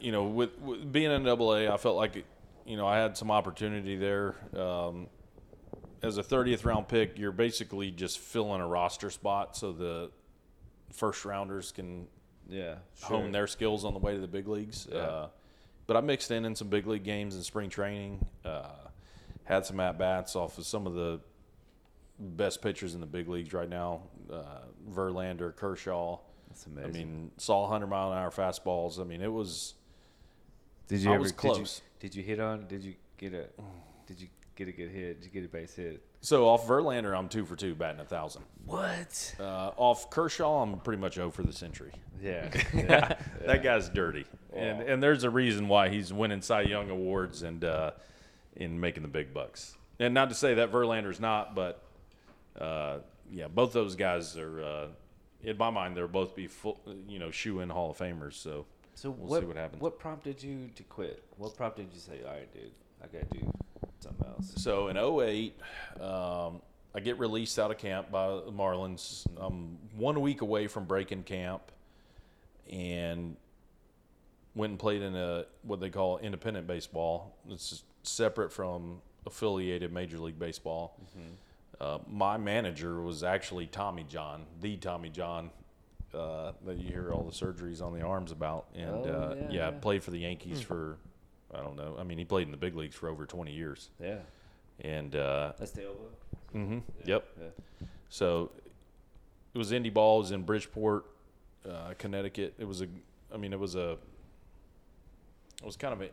you know, with, with being in Double A, I felt like, you know, I had some opportunity there. Um, as a 30th round pick, you're basically just filling a roster spot so the first rounders can yeah hone their skills on the way to the big leagues. Yeah. Uh, but I mixed in in some big league games in spring training. Uh, had some at bats off of some of the best pitchers in the big leagues right now. Uh, Verlander, Kershaw. That's amazing. I mean, saw 100 mile an hour fastballs. I mean, it was did you I ever was did you- close. Did you, hit on? Did you get a? Did you get a good hit? Get a base hit? so off Verlander. I'm two for two, batting a thousand. What? Uh, off Kershaw, I'm pretty much 0 for the century. Yeah. that guy's dirty, and and there's a reason why he's winning Cy Young awards and uh, in making the big bucks. And not to say that Verlander's not, but uh, yeah, both those guys are. Uh, in my mind, they'll both be full, you know, shoe in Hall of Famers. So So We'll what, see what happens. What prompted you to quit? What prompted you to say, "All right, dude, I gotta do something else"? So in 08, um, I get released out of camp by the Marlins. I'm one week away from breaking camp and went and played in a what they call independent baseball. It's separate from affiliated Major League Baseball. Uh, my manager was actually Tommy John, the Tommy John. Uh, that you hear all the surgeries on the arms about, and Oh, uh, yeah, yeah, yeah. played for the Yankees for I don't know. I mean, he played in the big leagues for over 20 years, Yeah, and uh, that's the elbow. hmm Yep. Yeah. So it was indie ball. It was in Bridgeport, uh, Connecticut. It was a, I mean, it was a, it was kind of an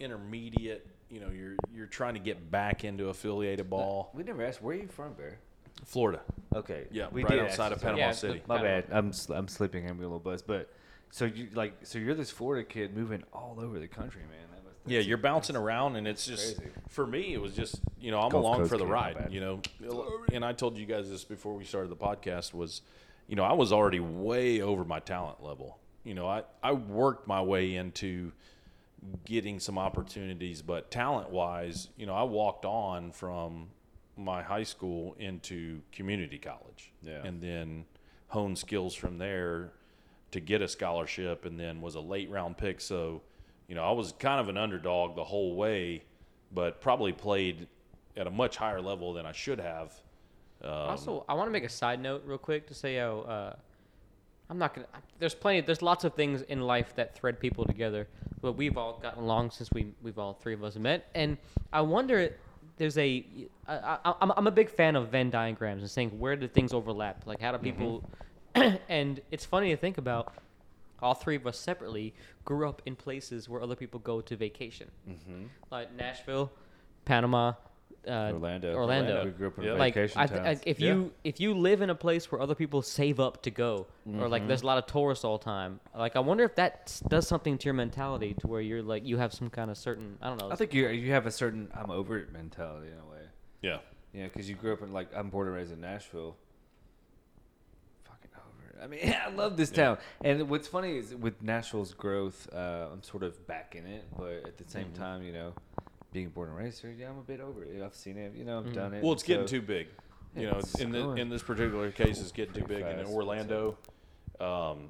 intermediate you know you're you're trying to get back into affiliated ball. We never asked where are you from, Bear. Florida. Okay. Yeah, we right did outside ask of you, sorry. Panama Yeah, City. My bad. I'm sl- I'm sleeping. I'm a little buzzed. But so you like so you're this Florida kid moving all over the country, man. That Yeah, you're bouncing around, and it's just crazy. for me. It was just you know I'm Gulf along Coast for the ride. You know, and I told you guys this before we started the podcast. Was you know I was already way over my talent level. You know, I I worked my way into getting some opportunities, but talent wise, you know, I walked on from my high school into community college, Yeah. and then honed skills from there to get a scholarship, and then was a late round pick. So, you know, I was kind of an underdog the whole way, but probably played at a much higher level than I should have. Um, also, I want to make a side note real quick to say how uh, I'm not gonna. There's plenty. There's lots of things in life that thread people together, but we've all gotten along since we we've all three of us met, and I wonder. There's a. I, I, I'm I'm a big fan of Venn diagrams and saying where do things overlap? Like how do people? and it's funny to think about. All three of us separately grew up in places where other people go to vacation, Mhm. like Nashville, Panama, uh, Orlando. Orlando. We grew up in Yeah. like vacation I th- towns. I- if Yeah. you if you live in a place where other people save up to go or like there's a lot of tourists all the time like i wonder if that does something to your mentality to where you're like you have some kind of certain i don't know I think you you have a certain I'm over it mentality in a way. yeah, Yeah, because you grew up in like I'm born and raised in Nashville. Fucking over it. I mean, I love this town. And what's funny is with Nashville's growth, uh, I'm sort of back in it, but at the same Mm-hmm. time, you know, being born and raised here, yeah, I'm a bit over it. I've seen it, you know, I've Mhm. done it. Well, it's getting so- too big. You know, in the, in this particular case, it's getting too big. And in Orlando, um,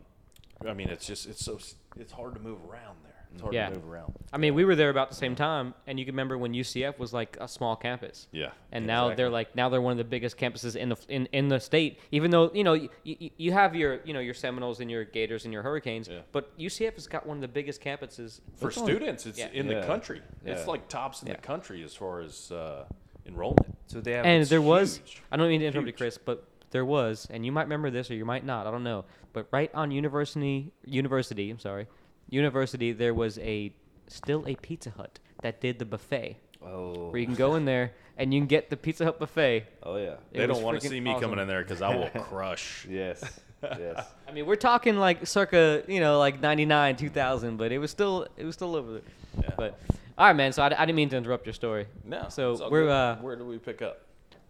I mean, it's just it's so it's hard to move around there. It's hard Yeah. to move around. i mean we were there about the same time and you can remember when ucf was like a small campus Yeah. and now they're like now they're one of the biggest campuses in the in, in the state even though you know you, you, you have your you know your seminoles and your gators and your hurricanes Yeah. but ucf has got one of the biggest campuses For It's only- students, it's Yeah. in the Yeah. country. It's like tops in Yeah. the country as far as uh, enrollment. So they have and this there was. I don't mean to interrupt you, Chris, but there was, and you might remember this or you might not. I don't know. But right on University University, I'm sorry, University, there was a still a Pizza Hut that did the buffet, Oh, where you can go in there and you can get the Pizza Hut buffet. oh yeah. It they don't want to see me awesome. coming in there because I will crush. Yes, yes. I mean, we're talking like circa, you know, like 99, 2000, but it was still it was still over there. Yeah. But all right, man. So I, I didn't mean to interrupt your story. No. So we're good. uh Where do we pick up?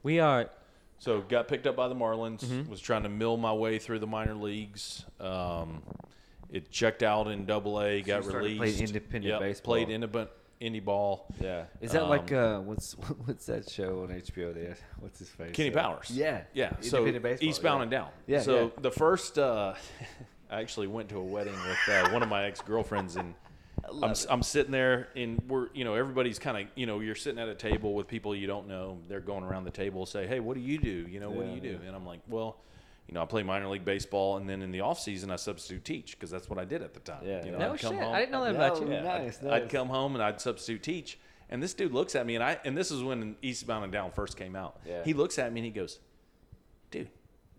we are So got picked up by the Marlins. Mm-hmm. Was trying to mill my way through the minor leagues. Um, it checked out in Double A. got released. playing independent Yep, baseball. Played independent indie ball. Yeah. Is that like Um, uh, what's what's that show on HBO? There, what's his face? Kenny Uh, Powers. Yeah. Yeah. So Independent baseball, eastbound yeah. and down. Yeah, So yeah. the first, uh, I actually went to a wedding with uh, one of my ex girlfriends, and I'm, I'm sitting there, and we're, you know, everybody's kind of, you know, you're sitting at a table with people you don't know. They're going around the table, say, "Hey, what do you do? You know, what do Yeah, you do?" And I'm like, "Well." You know, I play minor league baseball, and then in the off season, I substitute teach because that's what I did at the time. Yeah, you know, no I'd shit. home- I didn't know that about No, you. yeah. I'd- Nice, I'd, come home and I'd substitute teach. And this dude looks at me and I and this is when Eastbound and Down first came out. Yeah. He looks at me and he goes, "Dude,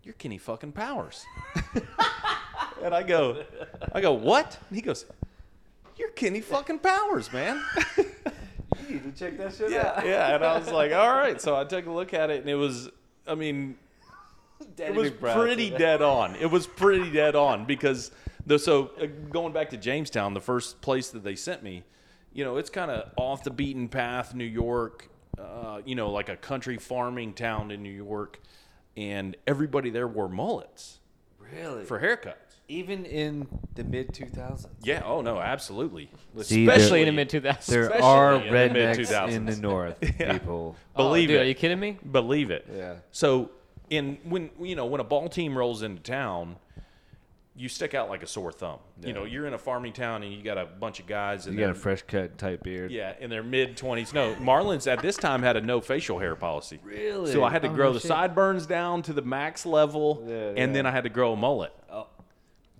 you're Kenny fucking Powers." and I go, I go, "What?" And he goes, "You're Kenny fucking Powers, man." You need to check that shit yeah, out. yeah. And I was like, "All right." So I took a look at it and it was, I mean, it was pretty dead on. It was pretty dead on because the so uh, going back to Jamestown, the first place that they sent me, you know, it's kind of off the beaten path, New York. Uh, you know, like a country farming town in New York, and everybody there wore mullets Really? for haircuts. even in the mid 2000s. Yeah. Oh no, absolutely. See, especially in the mid 2000s. There Especially are in the in the north, Yeah. people. Believe oh, dude, it. Are you kidding me? Believe it. Yeah. So in when you know when a ball team rolls into town, you stick out like a sore thumb. You know, you're in a farming town and you got a bunch of guys. And you got a fresh cut type beard. yeah, in their mid twenties. No, Marlins at this time had a no facial hair policy. Really? So I had to Oh, grow the shit. sideburns down to the max level, Yeah, and yeah. then I had to grow a mullet. Oh.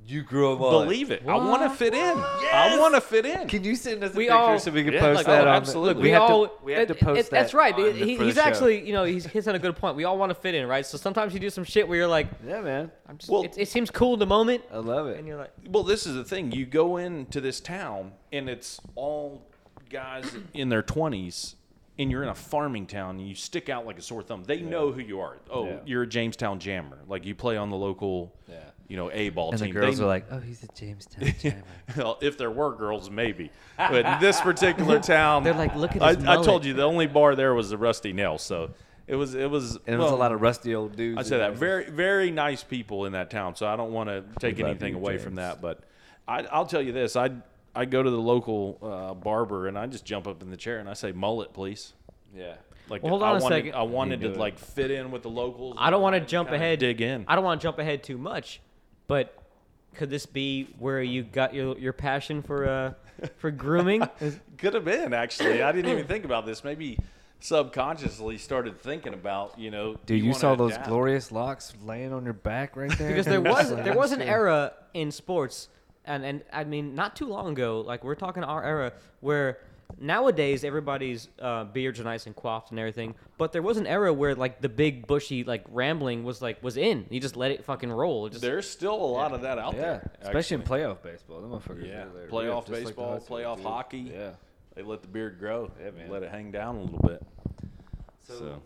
You grew up on. Believe it. I want to fit in. I want to fit in. Can you send us a We picture all- so we can Yeah, post like, that oh, on? absolutely. Look, we we, have all to, we have to post it- that. That's right. on he, for the he's show. actually, you know, he's hits on a good point. We all want to fit in, right? So sometimes you do some shit where you're like, Yeah, man. I'm just, Well- it, it seems cool in the moment, I love it. and you're like, Well, this is the thing. You go into this town and it's all guys in their twenties and you're in a farming town and you stick out like a sore thumb. They know who you are. Oh, Yeah. you're a Jamestown Jammer. Like you play on the local, Yeah. You know, A ball And the girls They- are like, "Oh, he's a Jamestown jammer." well, if there were girls, maybe. But in this particular town, They're like, "Look at I, his I told you the only bar there was the Rusty Nail, so it was it was. And it was a lot of rusty old dudes. I in say that very very nice people in that town. So I don't want to take about anything you, away from that, but I, I'll tell you this: I I go to the local uh, barber and I just jump up in the chair and I say, "Mullet, please." Yeah. Like Well, hold I on a wanted, second. I wanted to it. like fit in with the locals. I don't want to jump ahead. Dig in. I don't want to jump ahead too much, but could this be where you got your your passion for uh for grooming? Could have been actually. I didn't even think about this. Maybe subconsciously started thinking about you know. Dude, you, wanna saw those adapt. glorious locks laying on your back right there. because there was there was an era in sports, and and I mean not too long ago, like we're talking our era where nowadays everybody's uh, beards are nice and coiffed and everything, but there was an era where like the big bushy like rambling was like was in. You just let it fucking roll. It Just, There's still a lot of that out Yeah, there, especially in playoff baseball. Them motherfuckers. Yeah, they're playoff ripped, just like the baseball, high school playoff dudes. hockey. Yeah. They let the beard grow. Yeah, man. Let it hang down a little bit. So, So,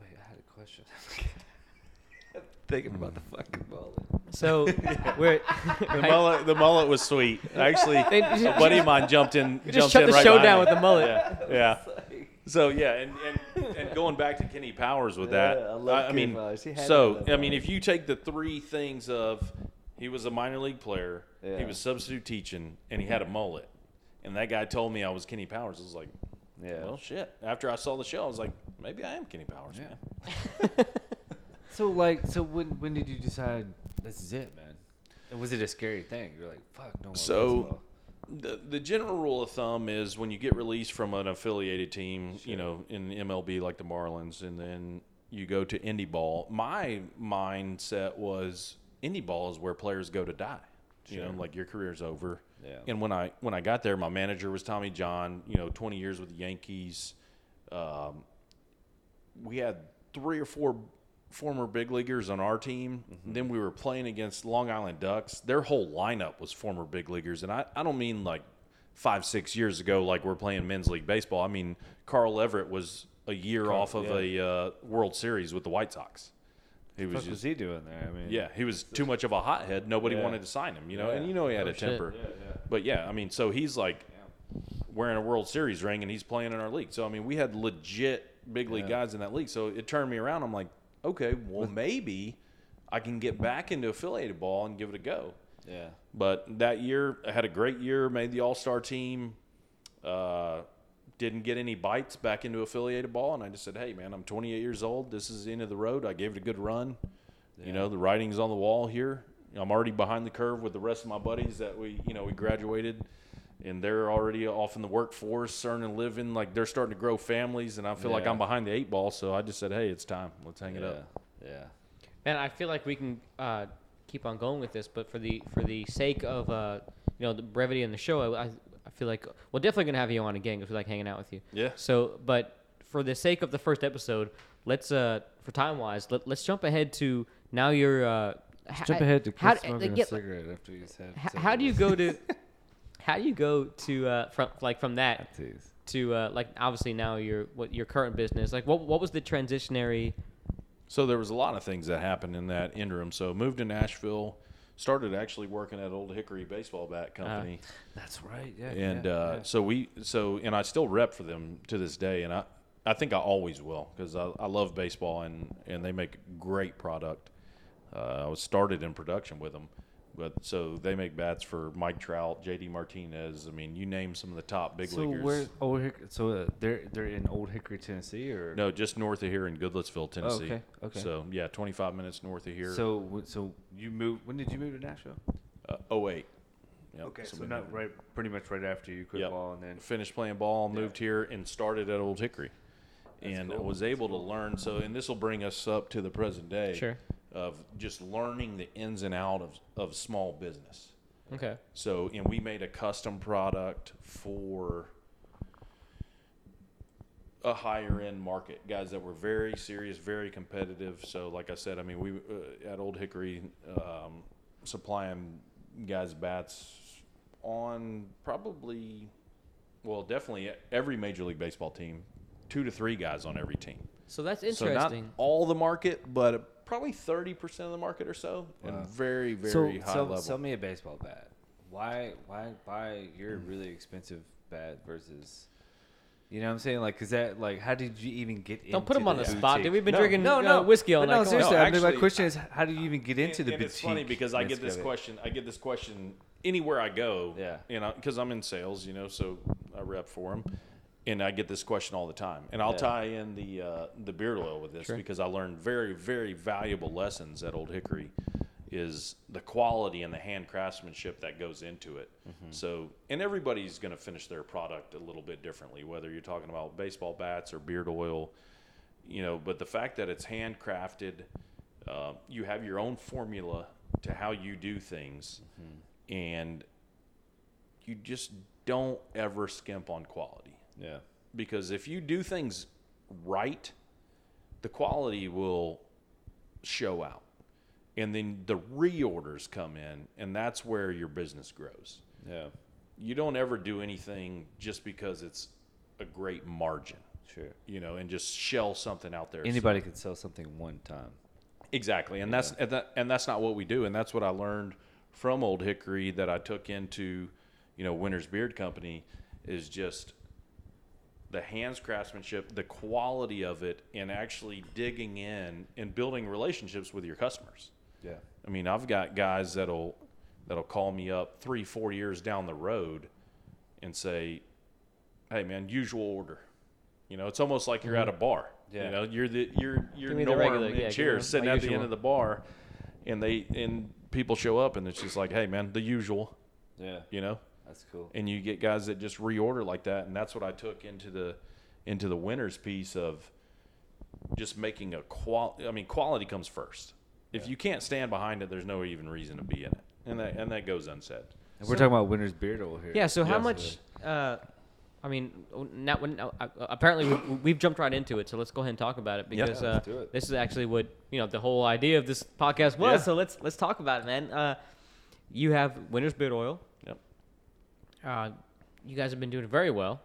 wait, I had a question. Thinking about the fucking mullet. so we're the mullet, the mullet was sweet. Actually, They- a buddy of mine jumped in. just jumped shut in the right show behind down me. with the mullet. Yeah, yeah. So yeah, and, and and going back to Kenny Powers with that, Yeah, I love I, I Kenny mean, Powers. He had to so have I mean, if you take the three things of he was a minor league player, Yeah. he was substitute teaching, and he had a mullet, and that guy told me I was Kenny Powers. I was like, Yeah. well, shit. After I saw the show, I was like, maybe I am Kenny Powers, Yeah. man. So like, so when when did you decide this is it, man? And was it a scary thing? You're like, fuck, no more So- the the general rule of thumb is when you get released from an affiliated team, you know, in MLB like the Marlins, and then you go to indie ball. My mindset was indie ball is where players go to die. You know, like your career's over. Yeah. And when I when I got there, my manager was Tommy John. You know, twenty years with the Yankees. Um, we had three or four former big leaguers on our team. Then we were playing against Long Island Ducks. Their whole lineup was former big leaguers, and I, I don't mean like five six years ago, like we're playing men's league baseball. I mean Carl Everett was a year off of a uh, World Series with the White Sox. He What was was he doing there? I mean, yeah, he was too much of a hothead. Nobody Yeah. wanted to sign him, you know, and you know he had Oh, a temper. But yeah, I mean, so he's like wearing a World Series ring and he's playing in our league. So I mean, we had legit big league Yeah. guys in that league. So it turned me around. I'm like, okay, well maybe I can get back into affiliated ball and give it a go. yeah. But that year, I had a great year, made the All Star team. Uh, didn't get any bites back into affiliated ball, and I just said, "Hey, man, I'm 28 years old. This is the end of the road. I gave it a good run. You know, the writing's on the wall here. I'm already behind the curve with the rest of my buddies that we, you know, we graduated, and they're already off in the workforce, earning a living. Like they're starting to grow families, and I feel like I'm behind the eight ball. So I just said, "Hey, it's time. Let's hang it up." Yeah. Man, I feel like we can uh, keep on going with this, but for the for the sake of uh, you know the brevity in the show, I, I feel like we're definitely gonna have you on again because we like hanging out with you. Yeah. So, but for the sake of the first episode, let's uh for time wise, let, let's jump ahead to now you're uh ha- Jump ahead to how, quit smoking yeah, a cigarette after you said. h- how do you go to how do you go to uh from like from that to uh like obviously now your what your current business like what what was the transitionary So there was a lot of things that happened in that interim. So moved to Nashville, started actually working at Old Hickory Baseball Bat Company, That's right. Yeah. and yeah, uh, yeah. so we so and I still rep for them to this day, and I I think I always will because I, I love baseball and and they make great product. Uh, I was started in production with them, but so they make bats for Mike Trout, J.D. Martinez. I mean, you name some of the top big so leaguers. where Old Hickory? So uh, they're they're in Old Hickory, Tennessee, or no, just north of here in Goodlettsville, Tennessee. okay, okay. So yeah, 25 minutes north of here. So so you moved? When did you move to Nashville? uh, 08. Yep, Okay, so, not moved. right, pretty much right after you quit Yep. ball, and then finished playing ball, moved here, and started at Old Hickory, and cool. was able to learn. So, and this will bring us up to the present day Sure. Of just learning the ins and out of of small business. okay So, and we made a custom product for a higher end market, guys that were very serious, very competitive. So, like I said, I mean, we uh, at Old Hickory um, supplying guys bats on probably Well, definitely every Major League Baseball team, two to three guys on every team. So that's interesting. So not interesting. all the market, but probably thirty percent of the market or so, Wow. and very very so, high sell, level. sell me a baseball bat. Why why buy your really expensive bat versus you know what I'm saying? Like, cause that like, how did you even get? Don't put them on the the spot, boutique? dude. We've been No, drinking No, uh, no, whiskey all but night. No, seriously. No, I mean, my question is, how do you even get into and, the and boutique? it's funny because I get this question. I get this question anywhere I go. Yeah. You know, because I'm in sales, you know, so I rep for them, and I get this question all the time. And I'll Yeah. tie in the uh, the beard oil with this Sure. because I learned very very valuable lessons at Old Hickory. Is the quality and the hand craftsmanship that goes into it. Mm-hmm. So, and everybody's going to finish their product a little bit differently, whether you're talking about baseball bats or beard oil, you know. But the fact that it's handcrafted, uh, you have your own formula to how you do things, and you just don't ever skimp on quality Yeah. because if you do things right, the quality will show out. And then the reorders come in, and that's where your business grows. Yeah. You don't ever do anything just because it's a great margin, Sure. you know, and just shell something out there. Anybody could sell something one time. Exactly, and that's and, that, and that's not what we do, and that's what I learned from Old Hickory that I took into, you know, Winners Beard Company, is just the hands craftsmanship, the quality of it, and actually digging in and building relationships with your customers. Yeah. I mean, I've got guys that'll that'll call me up three, four years down the road, and say, "Hey, man, usual order." You know, it's almost like you're at mm-hmm. a bar. Yeah. You know, you're the you're you're Give me the Norm regular, and yeah, give me Cheers sitting my at the end of the bar, and they and people show up, and it's just like, "Hey, man, the usual." Yeah. You know, That's cool. and you get guys that just reorder like that, and that's what I took into the into the winners piece of just making a qual. I mean, quality comes first. If you can't stand behind it, there's no even reason to be in it, and that and that goes unsaid. And we're talking about winners Beard Oil here. Yeah. So how Yes. much? Uh, I mean, now, when, uh, apparently we, we've jumped right into it. So let's go ahead and talk about it Yeah, because let's uh, do it. this is actually what you know the whole idea of this podcast was. Yeah. So let's let's talk about it, man. Uh, you have Winners Beard Oil. Uh, you guys have been doing very well.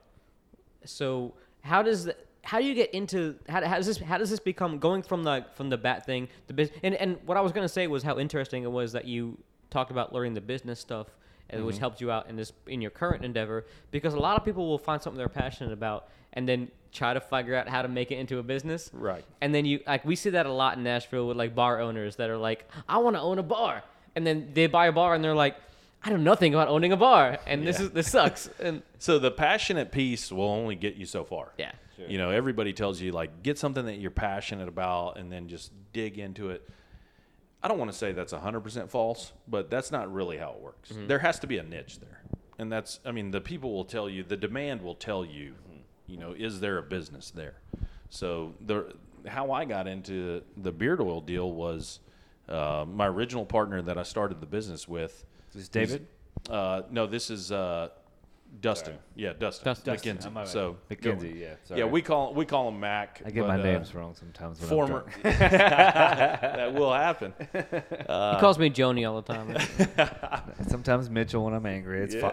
So how does the, how do you get into how, how does this how does this become going from the from the bat thing the business and and what I was gonna say was how interesting it was that you talked about learning the business stuff and which helped you out in this in your current endeavor because a lot of people will find something they're passionate about and then try to figure out how to make it into a business Right. and then you like we see that a lot in Nashville with like bar owners that are like I want to own a bar and then they buy a bar and they're like I don't know nothing about owning a bar and this Yeah. is this sucks and So the passionate piece will only get you so far. yeah Sure. You know, everybody tells you like get something that you're passionate about and then just dig into it. I don't want to say that's 100% false, but that's not really how it works. There has to be a niche there. And that's I mean, the people will tell you, the demand will tell you, you know, is there a business there? So the how I got into the beard oil deal was uh, my original partner that I started the business with. Is this David? Uh, no, this is uh, Dustin. Sorry. Yeah, Dustin. Dustin. McKenzie. I'm So Mackenzie, yeah. Sorry. yeah, we call we call him Mac. I get but, my uh, names wrong sometimes. When Former. I'm drunk. that will happen. he calls me Joni all the time sometimes Mitchell when I'm angry. It's Yeah.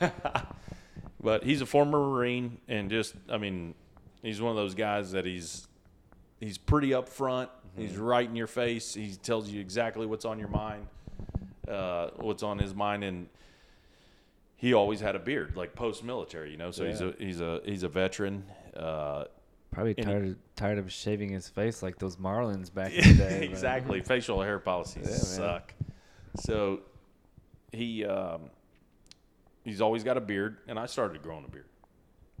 fine. But he's a former Marine, and just I mean, he's one of those guys that he's he's pretty upfront. He's right in your face. He tells you exactly what's on your mind, uh, what's on his mind, and he always had a beard, like post military, you know. So he's a he's a he's a veteran. Uh, Probably And he- tired of, tired of shaving his face like those Marlins back in the day. but- exactly. Facial hair policies Yeah, man. suck. So he um, he's always got a beard, and I started growing a beard,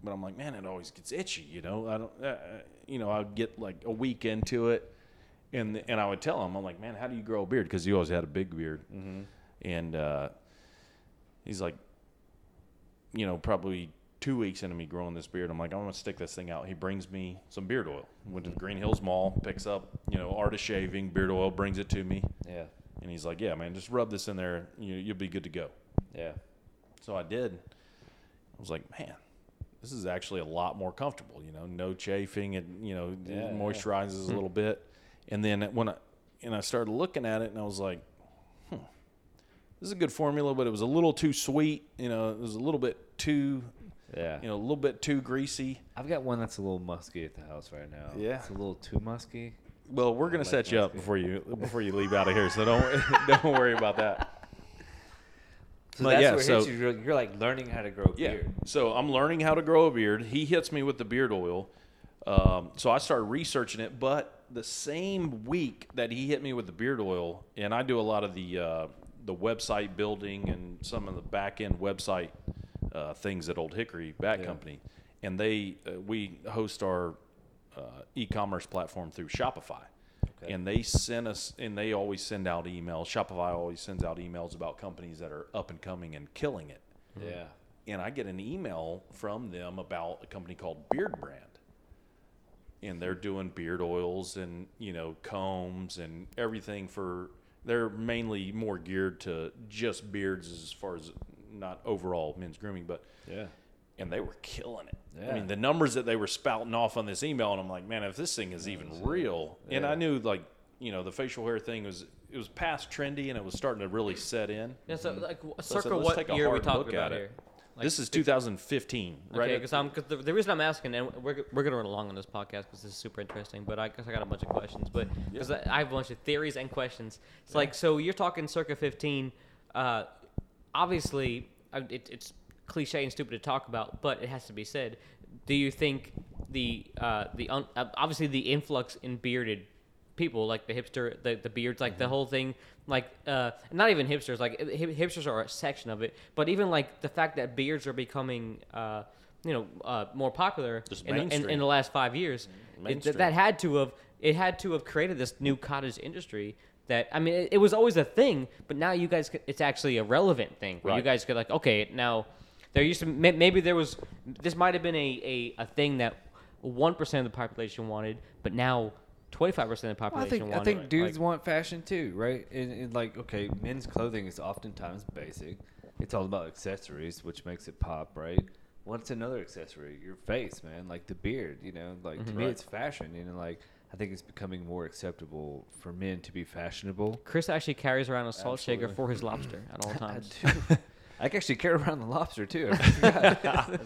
but I'm like, man, it always gets itchy. You know, I don't. Uh, you know, I'd get like a week into it, and and I would tell him, I'm like, man, how do you grow a beard? Because he always had a big beard, Mm-hmm. and uh, he's like, you know, probably two weeks into me growing this beard, I'm like, I'm gonna stick this thing out. He brings me some beard oil. Went to the Green Hills Mall, picks up, you know, Art of Shaving, beard oil, brings it to me, Yeah. and he's like, yeah, man, just rub this in there, you you'll be good to go. Yeah. So I did. I was like, man, this is actually a lot more comfortable. You know, no chafing. It you know Yeah, it yeah. moisturizes a little bit. And then when I and I started looking at it, and I was like, hmm, this is a good formula, but it was a little too sweet. You know, it was a little bit too Yeah. You know, a little bit too greasy. I've got one that's a little musky at the house right now. Yeah. It's a little too musky. Well, we're gonna like set you up before you before you leave out of here, so don't don't worry about that. So But that's yeah, where it so- hits you. You're, like learning how to grow Yeah. beard. So I'm learning how to grow a beard. He hits me with the beard oil. Um, so I started researching it. But the same week that he hit me with the beard oil, and I do a lot of the uh, the website building and some of the back end website uh, things at Old Hickory Bat Yeah. Company, and they uh, we host our uh, e-commerce platform through Shopify. Okay. And they send us, and they always send out emails. Shopify always sends out emails about companies that are up and coming and killing it Yeah. and I get an email from them about a company called Beardbrand. And they're doing beard oils and, you know, combs and everything for they're mainly more geared to just beards as far as not overall men's grooming, but Yeah. and they were killing it. yeah. I mean, the numbers that they were spouting off on this email, and I'm like, man, if this thing is even real, and Yeah. I knew like, you know, the facial hair thing was it was past trendy and it was starting to really set in. Yeah, so like, w- Mm-hmm. So said, what year are we hard talking about at it. here? Like, this is 2015, right? Okay, because I'm cause the, the reason I'm asking, and we're, we're gonna run along on this podcast because this is super interesting. But I guess I got a bunch of questions, but because I, I have a bunch of theories and questions. It's like so you're talking circa 15. Uh, obviously, it, it's cliche and stupid to talk about, but it has to be said. Do you think the uh, the un, uh, obviously the influx in bearded people like the hipster the, the beards like the whole thing like uh not even hipsters like hip- hipsters are a section of it but even like the fact that beards are becoming uh you know uh more popular in, the- in, in the last five years it, Mainstream. that had to have it had to have created this new cottage industry that i mean it, it was always a thing but now you guys could, it's actually a relevant thing where you guys could like okay now there used to maybe there was this might have been a, a, a thing that 1% of the population wanted but now 25% of the Well, I population think I think it. dudes Like- want fashion too, right? And, and like, okay, men's clothing is oftentimes basic. It's all about accessories, which makes it pop, right? What's another accessory? Your face, man, like the beard. You know, like to me, Right. it's fashion. You know, like I think it's becoming more acceptable for men to be fashionable. Chris actually carries around a salt shaker for his lobster at all I times. Do. I can actually carry around the lobster too.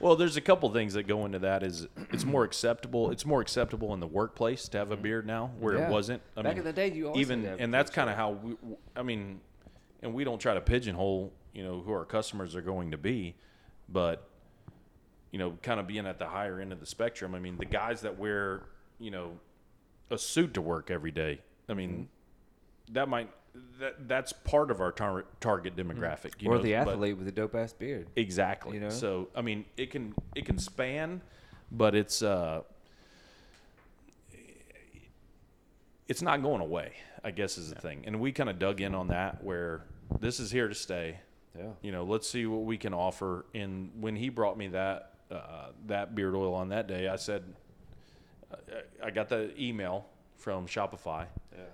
Well, there's a couple things that go into that. Is it's more acceptable? It's more acceptable in the workplace to have a beard now, where Yeah. it wasn't. I Back mean, in the day, you always even, had to have and that's kind of how we. I mean, and we don't try to pigeonhole, you know, who our customers are going to be, but you know, kind of being at the higher end of the spectrum. I mean, the guys that wear, you know, a suit to work every day. I mean, Mm-hmm. that might that that's part of our tar- target demographic. You or know, the athlete with a dope ass beard. Exactly. You know? So I mean, it can it can span, but it's uh, it's not going away. I guess is the thing, and we kind of dug in on that where this is here to stay. Yeah. You know, let's see what we can offer. And when he brought me that uh, that beard oil on that day, I said, uh, I got the email from Shopify Yeah.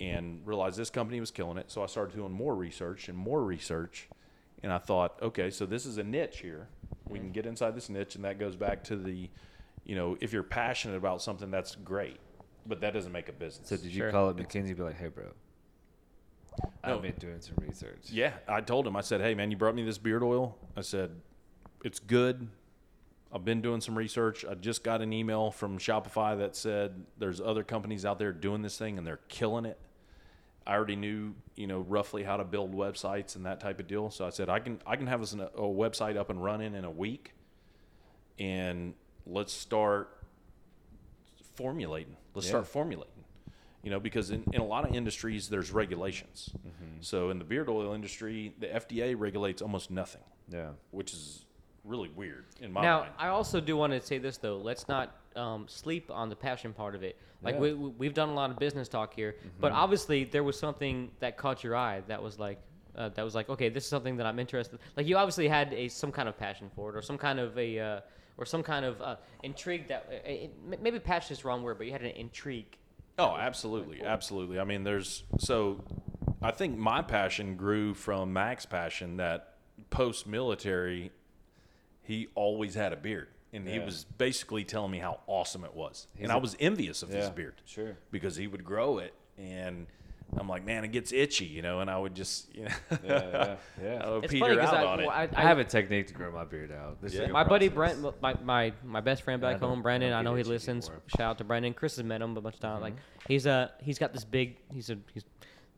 And realized this company was killing it. So I started doing more research and more research. And I thought, okay, so this is a niche here. We can get inside this niche, and that goes back to the, you know, if you're passionate about something, that's great, but that doesn't make a business. So did you Sure. call up McKenzie? and Be like, hey, bro. No. I've been doing some research. yeah, I told him. I said, hey, man, you brought me this beard oil. I said, it's good. I've been doing some research. I just got an email from Shopify that said there's other companies out there doing this thing and they're killing it. I already knew, you know, roughly how to build websites and that type of deal. So I said, I can I can have us an, a website up and running in a week, and let's start formulating. Let's Yeah. start formulating. You know, because in, in a lot of industries there's regulations. Mm-hmm. So in the beard oil industry, the FDA regulates almost nothing, Yeah. which is really weird in my Now, mind. I also do want to say this though. Let's not um, sleep on the passion part of it. Like Yeah. we, we we've done a lot of business talk here, but obviously there was something that caught your eye that was like uh, that was like okay, this is something that I'm interested. Like you obviously had a some kind of passion for it, or some kind of a uh, or some kind of uh, intrigue that uh, it, maybe passion is the wrong word, but you had an intrigue. Oh, absolutely, absolutely. I mean, there's so I think my passion grew from Mac's passion that post military, he always had a beard, and he was basically telling me how awesome it was, He's and I a- was envious of his beard, sure. because he would grow it, and I'm like, man, it gets itchy, you know, and I would just, you know, yeah, yeah. I would It's peter out I, on it. well, I, I have a technique to grow my beard out. This Yeah. like a my buddy. Brent, my, my my my best friend back home, I Brandon. I know he listens. anymore. Shout out to Brandon. Chris has met him a bunch of times. Mm-hmm. Like he's a, he's got this big he's a he's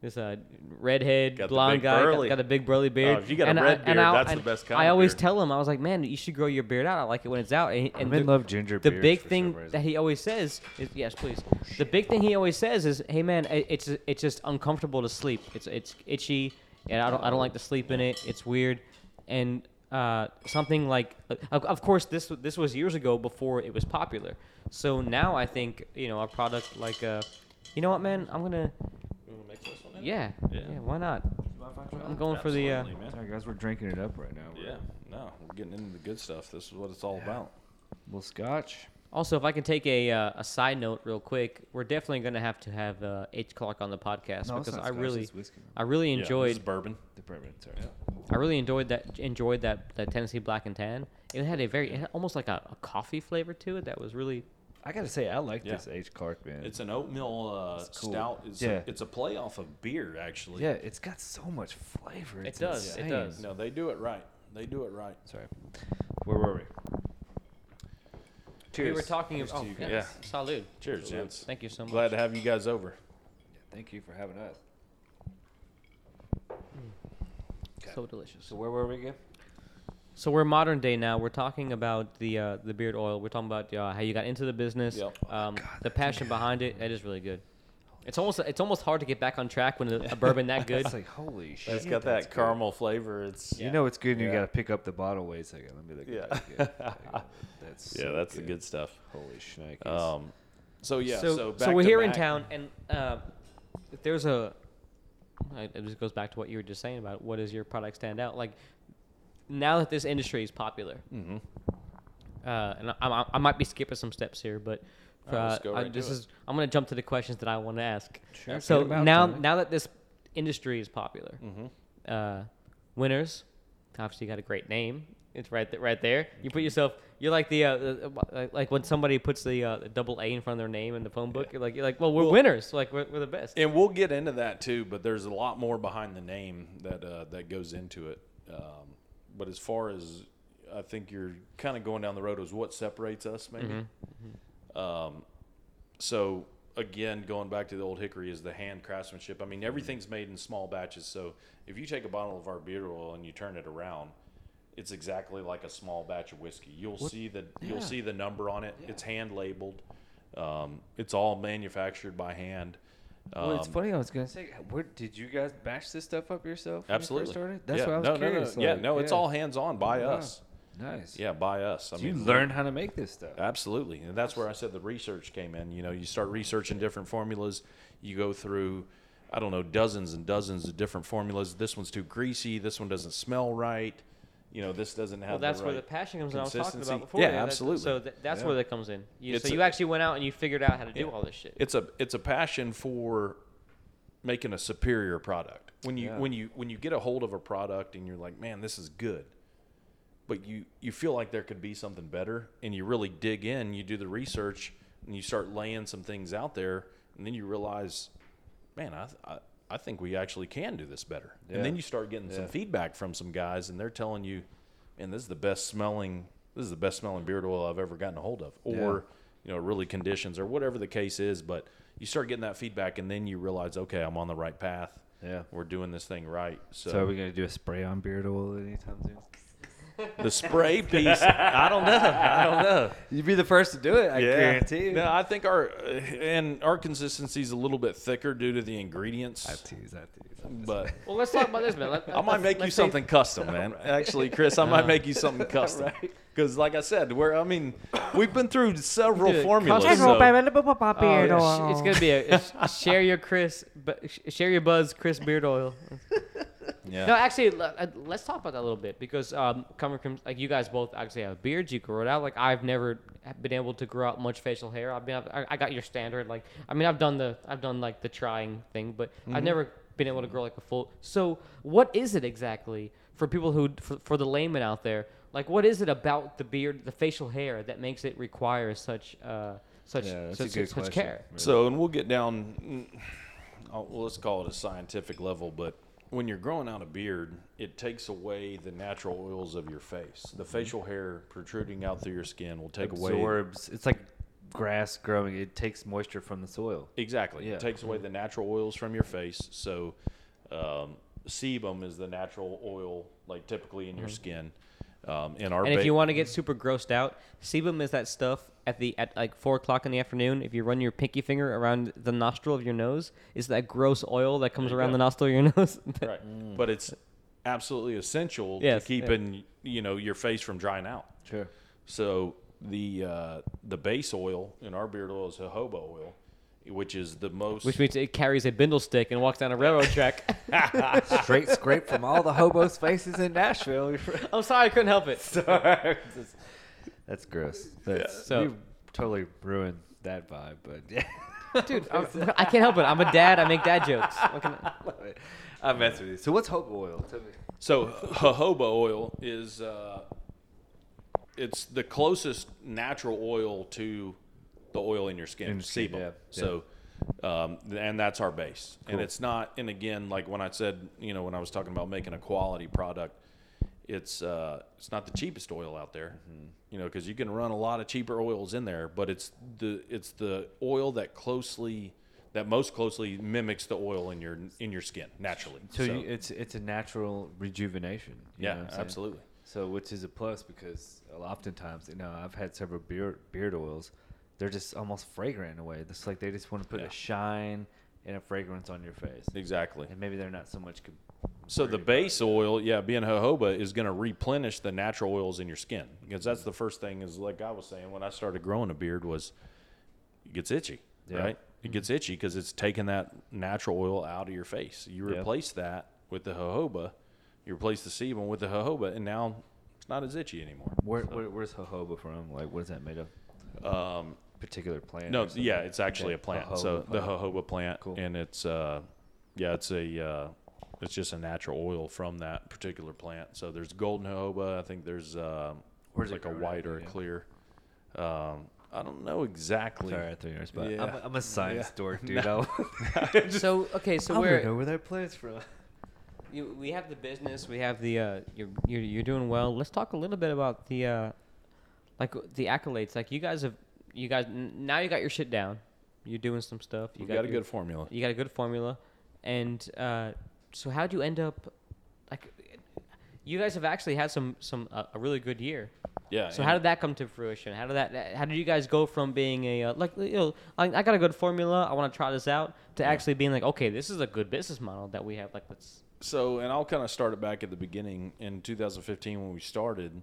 this uh redhead Got blonde guy got, got a big burly beard. if you got a red I, beard, and I, that's the best kind I always beard. tell him I was like, man, you should grow your beard out. I like it when it's out. And, and Men the- love ginger the big for thing reason. that he always says is yes, please. The big thing he always says is, "Hey man, it's it's just uncomfortable to sleep. It's it's itchy, and I don't I don't like to sleep in it. It's weird." And uh, something like, of, of course, this this was years ago before it was popular. So now I think you know a product like, uh, you know what, man, I'm gonna yeah yeah, Yeah. why not? I'm going for the. Uh, Absolutely, man. Sorry guys, we're drinking it up right now. We're- Yeah, no, we're getting into the good stuff. This is what it's all about. little scotch. Also, if I can take a uh, a side note real quick, we're definitely going to have to have uh, H. Clark on the podcast No, it's because not I scotch, really, it's whiskey. I really Yeah, this enjoyed, is bourbon. The bourbon. Sorry. I really enjoyed that, enjoyed that, that Tennessee Black and Tan. It had a very, it had almost like a, a coffee flavor to it that was really. I gotta say, I like Yeah. this H. Clark man. It's an oatmeal uh, It's cool. stout. It's, Yeah. a, it's a play off of beer, actually. yeah, it's got so much flavor. It It's does, it does. No, they do it right. They do it right. Sorry. Where were we? Cheers. We were talking Cheers about. to Oh, you yeah. guys. Salud. Cheers, gents. Thank you so much. Glad to have you guys over. Thank you for having us. So delicious. So where were we again? So we're modern day now. We're talking about the uh, the beard oil. We're talking about uh, how you got into the business, Yep. um, the passion behind it. That is really good. It's almost it's almost hard to get back on track when a, a bourbon that good. It's like holy shit. It's got that's that good. caramel flavor. It's You know it's good. and You Yeah. gotta pick up the bottle. Wait a second. Let me look Yeah. at that again. Hang on. That's yeah, so that's the good stuff. Holy shnikes. Um, so yeah, so so, so, we're to here in town, and uh, there's a. It it just goes back to what you were just saying about what does your product stand out like. Now that this industry is popular, Mm-hmm. uh, and I, I, I might be skipping some steps here, but All right, let's uh, go I- right this to it. is I'm going to jump to the questions that I want to ask. Sure, So get 'em out, now Tommy. now that this industry is popular, Mm-hmm. uh, winners obviously got a great name. It's right th- right there. You put yourself. You're like the uh, uh, like- like when somebody puts the, uh, the double A in front of their name in the phone book. You're like you're like, well, we're Well- winners. Like we're, we're the best. And we'll get into that too, but there's a lot more behind the name that uh, that goes into it. Um, but as far as I think you're kind of going down the road is what separates us, maybe. Mm-hmm. Um, so again, going back to the old hickory is the hand craftsmanship. I mean, everything's made in small batches. So if you take a bottle of our beard oil and you turn it around, it's exactly like a small batch of whiskey. You'll see the you'll see the number on it. It's hand labeled. Um, it's all manufactured by hand. Well, it's Um, funny. I was gonna say, where did you guys bash this stuff up yourself? you Absolutely. started? That's yeah. what I was no, curious. No, no, yeah, like, no, it's all hands on by us. nice. Yeah, by us. I So you mean, learn how to make this stuff. Absolutely. And that's where I said the research came in. You know, you start researching different formulas. You go through, I don't know, dozens and dozens of different formulas. This one's too greasy. This one doesn't smell right. You know, this doesn't have Well, that's the where right the passion comes in. I was talking consistency. about before. Yeah, that- absolutely. So th- that's Yeah. where that comes in. You, so a- you actually went out and you figured out how to do Yeah. all this shit. It's a it's a passion for making a superior product. When you Yeah. when you when you get a hold of a product and you're like, man, this is good, but you you feel like there could be something better, and you really dig in, you do the research, and you start laying some things out there, and then you realize, man, I I, I think we actually can do this better, and then you start getting some feedback from some guys, and they're telling you, man, this is the best smelling. This is the best smelling beard oil I've ever gotten a hold of, or Yeah. you know, really conditions or whatever the case is. But you start getting that feedback, and then you realize, okay, I'm on the right path. Yeah. We're doing this thing right. So, So, are we gonna do a spray on beard oil anytime soon? The spray piece, I don't know. I don't know. You'd be the first to do it. I guarantee you. No, I think our and our consistency is a little bit thicker due to the ingredients. I tease. I tease. But well, let's talk about this, man. Let, I might make you let's something custom, man. Actually, Chris, I might uh-huh. make you something custom. Because, like I said, we're I mean, we've been through several Dude, formulas. so- Oh, sh- it's gonna be a it's share your Chris, share your buzz, Chris beard oil. Yeah. No, actually, uh, let's talk about that a little bit because um, coming from like you guys both actually have beards, you grow it out. Like I've never been able to grow out much facial hair. I've been, I, I got your standard. Like I mean, I've done the, I've done like the trying thing, but I've never been able to grow like a full. So what is it exactly for people who, for, for the layman out there? Like what is it about the beard, the facial hair that makes it require such, uh, such, Yeah, such, such question. care? So, and we'll get down. I'll, well, let's call it a scientific level, but when you're growing out a beard, it takes away the natural oils of your face. The facial hair protruding out through your skin will take away absorbs. It's like grass growing. It takes moisture from the soil. exactly. Yeah. It takes away the natural oils from your face. So, um, sebum is the natural oil, like typically in your skin. Um, in our And if you want to get super grossed out, sebum is that stuff at the at like four o'clock in the afternoon. If you run your pinky finger around the nostril of your nose, is that gross oil that comes around go. the nostril of your nose? right, but it's absolutely essential Yes, to yeah. keeping you know your face from drying out. Sure. So the uh, the base oil in our beard oil is jojoba oil, which is the most. Which means it carries a bindle stick and walks down a railroad track. Straight scrape from all the hobos' faces in Nashville. I'm sorry, I couldn't help it. Sorry. That's gross. That's, So- we totally ruined that vibe, but yeah. Dude, I'm, I can't help it. I'm a dad. I make dad jokes. What can I- I mess with you. So what's hobo oil? Tell me. so jojoba oil is uh, it's the closest natural oil to the oil in your skin, In your skin, sebum. yeah, So. Um, and that's our base, and it's not. And again, like when I said, you know, when I was talking about making a quality product, it's uh, it's not the cheapest oil out there, Mm-hmm. you know, because you can run a lot of cheaper oils in there, but it's the it's the oil that closely that most closely mimics the oil in your in your skin naturally. So, you, it's it's a natural rejuvenation. yeah, absolutely. So which is a plus because oftentimes, you know, I've had several beard beard oils. They're just almost fragrant in a way. It's like they just want to put Yeah. a shine and a fragrance on your face, Exactly. and maybe they're not so much. Com- So the base oil, yeah, being jojoba, is going to replenish the natural oils in your skin because that's the first thing. Is like I was saying when I started growing a beard was it gets itchy, Yeah. right? It gets itchy because it's taking that natural oil out of your face. You Yeah. replace that with the jojoba, you replace the sebum with the jojoba, and now it's not as itchy anymore. Where, where where's jojoba from? Like, what is that made of? Um, Particular plant? no, yeah, it's actually Okay. a plant. Jojoba so the jojoba plant, Cool. and it's uh, yeah, it's a uh, it's just a natural oil from that particular plant. So there's golden jojoba. I think there's uh, Where's it like a white or a clear. Um, I don't know exactly. Sorry, I threw you on your spot. Yeah. I'm, a, I'm a science Yeah. dork, dude. I'll, So okay, so I wanna we're know where that plant's from. you, we have the business, we have the uh, you're, you're you're doing well. Let's talk a little bit about the uh, like the accolades. Like you guys have, you guys n- now you got your shit down. You're doing some stuff. You We've got a your- good formula. You got a good formula, and uh, so how'd you end up? Like, you guys have actually had some some uh, a really good year. Yeah. So how did that come to fruition? How did that? How did you guys go from being a uh, like you know I, I got a good formula, I want to try this out, to Yeah. actually being like, okay, this is a good business model that we have. Like, let's So, and I'll kind of start it back at the beginning. In 2015, when we started,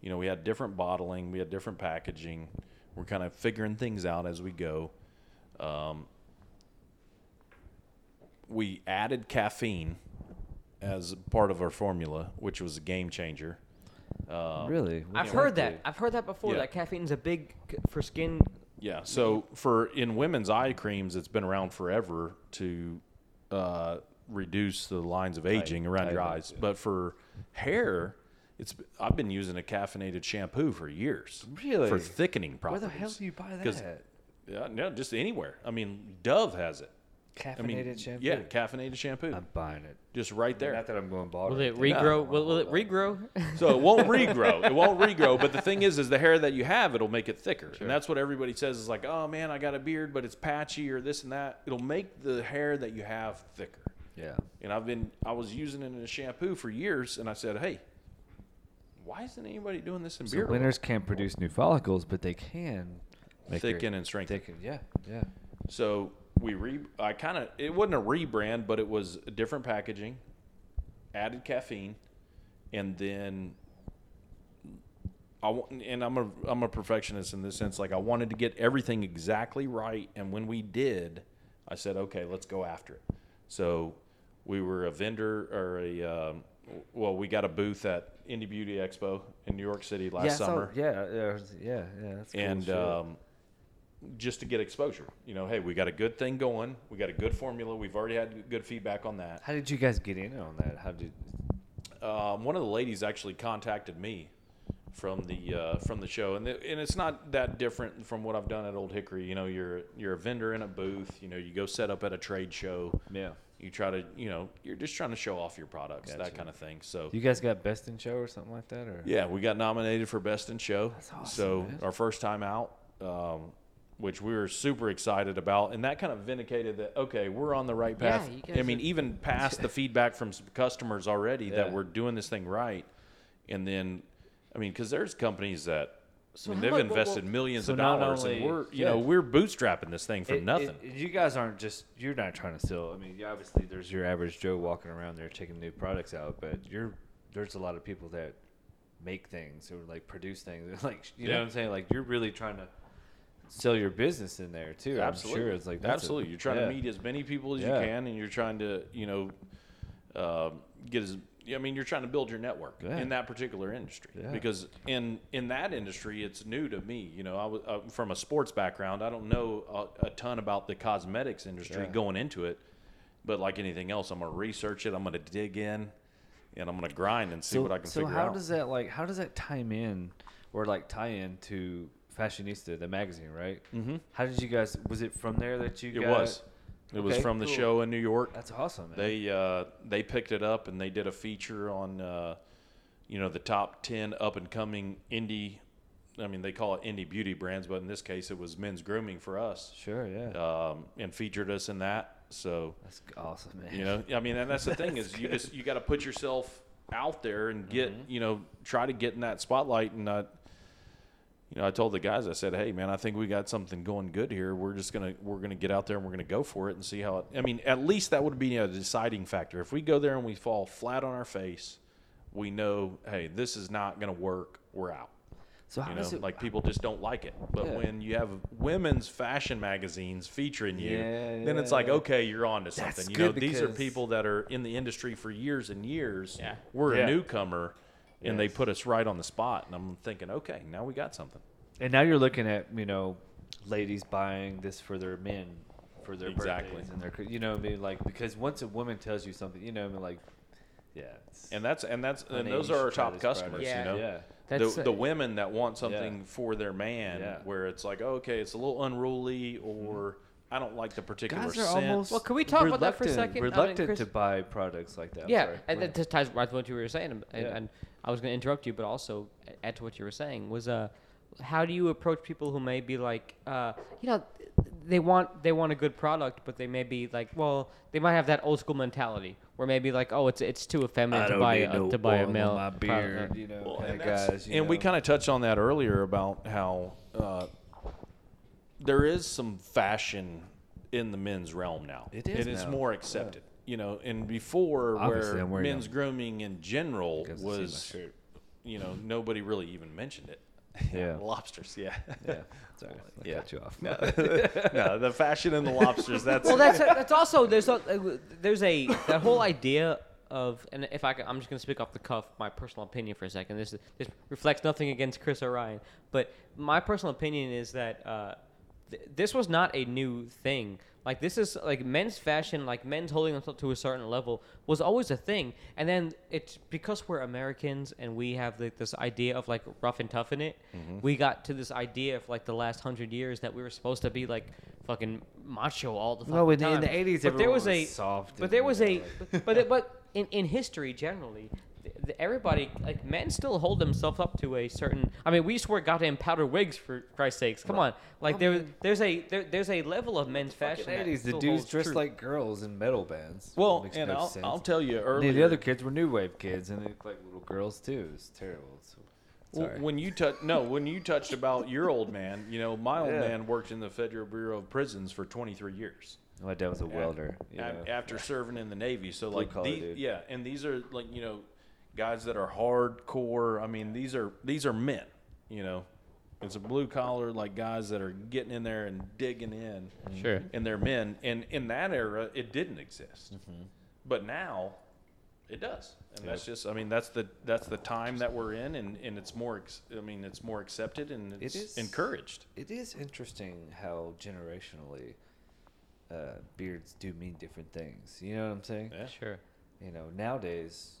you know, we had different bottling, we had different packaging. We're kind of figuring things out as we go. Um, we added caffeine as part of our formula, which was a game changer. Um, really? I've heard do? that. I've heard that before. Yeah. That caffeine's a big c- for skin. Yeah. So for in women's eye creams, it's been around forever to uh, reduce the lines of aging around your tighten, eyes. But for hair, it's I've been using a caffeinated shampoo for years. Really? For thickening properties. Where properties. the hell do you buy 'Cause- that? Yeah, no, just anywhere. I mean, Dove has it. Caffeinated I mean, shampoo. Yeah, caffeinated shampoo. I'm buying it. just right there. Not that I'm going bald. Will it anything. regrow? Will, will it regrow? So it won't regrow. It won't regrow. But the thing is, is the hair that you have, it'll make it thicker. And that's what everybody says is like, oh man, I got a beard, but it's patchy or this and that. It'll make the hair that you have thicker. Yeah. And I've been, I was using it in a shampoo for years, and I said, hey, why isn't anybody doing this in So beard oil? winners can't produce new follicles, but they can make your- Thicken and strengthen. Thicken. Yeah. Yeah. So we re, I kind of, it wasn't a rebrand, but it was a different packaging, added caffeine, and then I wa- and I'm a I'm a perfectionist in this sense. Like I wanted to get everything exactly right, and when we did, I said, okay, let's go after it. So we were a vendor or a um, well, we got a booth at Indie Beauty Expo in New York City last yeah, summer yeah, yeah, yeah, yeah. That's cool and um, just to get exposure. You know, hey, we got a good thing going. We got a good formula. We've already had good feedback on that. how did you guys get in on that? How did? Um, one of the ladies actually contacted me from the uh, from the show, and it, and it's not that different from what I've done at Old Hickory. You know, you're you're a vendor in a booth. You know, you go set up at a trade show. Yeah. You try to, you know, you're just trying to show off your products, Gotcha. that kind of thing. So You guys got best in show or something like that, or yeah, we got nominated for Best in Show. That's awesome, so man. our first time out, um, which we were super excited about, and that kind of vindicated that okay, we're on the right Yeah, path. you I mean, are- even past the feedback from some customers already Yeah. that we're doing this thing right, and then, I mean, because there's companies that. So I mean, how they've much- well, invested well, millions so of not dollars, only- and we're, you yeah. know, we're bootstrapping this thing from It- nothing. it- you guys aren't just you're not trying to sell. I mean, yeah, obviously there's your average Joe walking around there checking new products out, but you're there's a lot of people that make things or like produce things. Like you know Yeah. what I'm saying? Like you're really trying to sell your business in there too. Absolutely. I'm sure it's like that's a- absolutely. you're trying yeah. to meet as many people as Yeah. you can, and you're trying to, you know, uh, get as. I mean, you're trying to build your network Yeah. in that particular industry because in in that industry, it's new to me. You know, I was uh, from a sports background. I don't know a, a ton about the cosmetics industry going into it, but like anything else, I'm gonna research it. I'm gonna dig in, and I'm gonna grind and see so, what I can so figure how does that like how does that time in or like tie in to Fashionista, the magazine, right? Mm-hmm. How did you guys? Was it from there that you? it got, was. It was Okay, from the show in New York. That's awesome. Man. They uh, they picked it up and they did a feature on uh, you know the top ten up and coming indie. I mean they call it indie beauty brands, but in this case it was men's grooming for us, sure, yeah. um, and featured us in that. So That's awesome, man. you know, I mean, and that's the thing is you just you got to put yourself out there and get you know try to get in that spotlight and not. You know, I told the guys, I said, "Hey, man, I think we got something going good here. We're just gonna we're gonna get out there and we're gonna go for it and see how it. I mean, at least that would be a deciding factor. If we go there and we fall flat on our face, we know, hey, this is not gonna work. We're out. So how You know, does it like people just don't like it. But Yeah. when you have women's fashion magazines featuring you, Yeah, then it's like, okay, you're on to That's something. You know, these are people that are in the industry for years and years. Yeah. We're Yeah. a newcomer, and they put us right on the spot. And I'm thinking, okay, now we got something. And now you're looking at you know, ladies buying this for their men, for their Exactly. birthdays and their you know what I mean like because once a woman tells you something you know what I mean like yeah And that's and that's and those are our top customers. Yeah. You know, yeah That's the, uh, the women that want something for their man, Yeah. where it's like, okay, it's a little unruly, or I don't like the particular guys are scent. almost Well, can we talk about that for a reluctant- second? I mean, reluctant Chris- to buy products like that I'm yeah, sorry. and that just ties right to what you were saying, and, Yeah. and I was going to interrupt you, but also add to what you were saying was uh, how do you approach people who may be like, uh, you know, they want they want a good product, but they may be like, well, they might have that old school mentality where maybe like, oh, it's it's too effeminate to buy a, no to buy a male my product. you know Well, and guys you and we kind of touched on that earlier about how uh, there is some fashion in the men's realm now. It is and it's now. more accepted. You know, and before Obviously, where men's them grooming in general Because I see my was, you know, nobody really even mentioned it. Yeah. lobsters. Yeah. yeah sorry I Yeah. cut you off no, no, the fashion in the lobsters. That's well, that's that's also there's a, uh, there's a that whole idea of and if I can, I'm just gonna speak off the cuff my personal opinion for a second. This this reflects nothing against Chris or Ryan, but my personal opinion is that uh, th- this was not a new thing. Like this is like men's fashion, like men's holding themselves to a certain level was always a thing, and then it's because we're Americans and we have like this idea of like rough and tough in it. Mm-hmm. We got to this idea of like the last hundred years that we were supposed to be like fucking macho all the fucking Well, in the- time. in the 80s, but there everyone was a soft but there was a but but, but in, in history generally th- th- everybody like men still hold themselves up to a certain i mean we used to wear goddamn powder wigs for christ's sakes come on like there there's a there, there's a level of men's fashion that 80s the dudes holds dressed true. like girls in metal bands well, Makes and no I'll, sense. I'll tell you earlier. the other kids were new wave kids, and they looked like little girls too. It's terrible. It's, Well, sorry. when you touch no, when you touched about your old man, you know, my old Yeah. man worked in the Federal Bureau of Prisons for 23 years. My dad was a welder. You know. after serving in the Navy. So like collar the, yeah, and these are like you know guys that are hardcore. I mean these are these are men. You know, it's a blue collar like guys that are getting in there and digging in. Sure. And they're men. And in that era, it didn't exist. Mm-hmm. But now. It does, and that's just. I mean, that's the that's the time that we're in, and, and it's more. I mean, it's more accepted and It it's encouraged. It is interesting how generationally uh, beards do mean different things. You know what I'm saying? Yeah. sure You know, nowadays,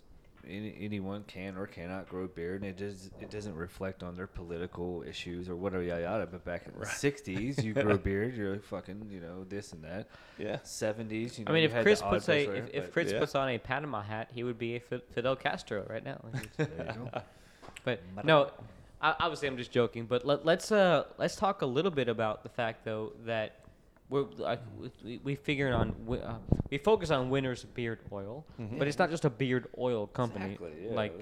any, anyone can or cannot grow a beard, and it does it doesn't reflect on their political issues or whatever yada yada. But back in the '60s, you grew a beard, you're like fucking you know this and that. Yeah. '70s, you know. I mean, you if had Chris puts a if, if but- Chris yeah. puts on a Panama hat, he would be a Fidel Castro right now. there you go. But no, I, obviously I'm just joking. But let, let's uh let's talk a little bit about the fact though that we're like we, we figuring on wi- uh, we focus on Winners beard oil, but it's not just a beard oil company. Exactly, yeah, like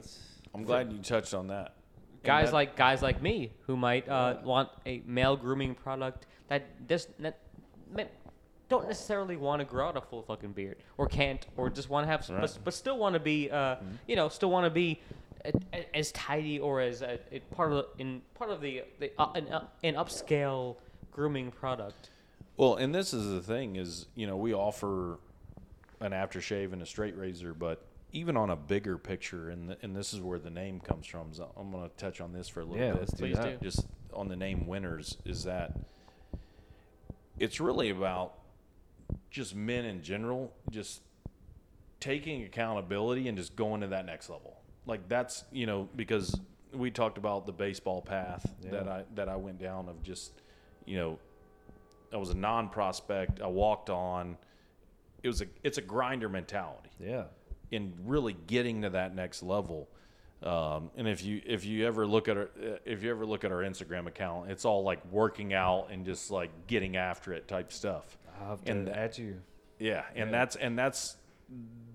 I'm glad you touched on that. Guys that- like guys like me who might uh, want a male grooming product that does not ma- don't necessarily want to grow out a full fucking beard or can't or just want to have s but, Right. but still want to be uh, you know still want to be a, a- as tidy or as a, a part of the, in part of the, the uh, an, uh, an upscale grooming product Well, and this is the thing is, you know, we offer an aftershave and a straight razor, but even on a bigger picture, and the, and this is where the name comes from. So I'm going to touch on this for a little Yeah, bit. let's do Please that. do. Just on the name Winners is that it's really about just men in general, just taking accountability and just going to that next level. Like that's you know because we talked about the baseball path that I that I went down of just you know I was a non-prospect. I walked on. It was a it's a grinder mentality yeah. in really getting to that next level. Um, and if you if you ever look at our if you ever look at our Instagram account, it's all like working out and just like getting after it type stuff. To And- add you. Yeah, and Yeah. that's and that's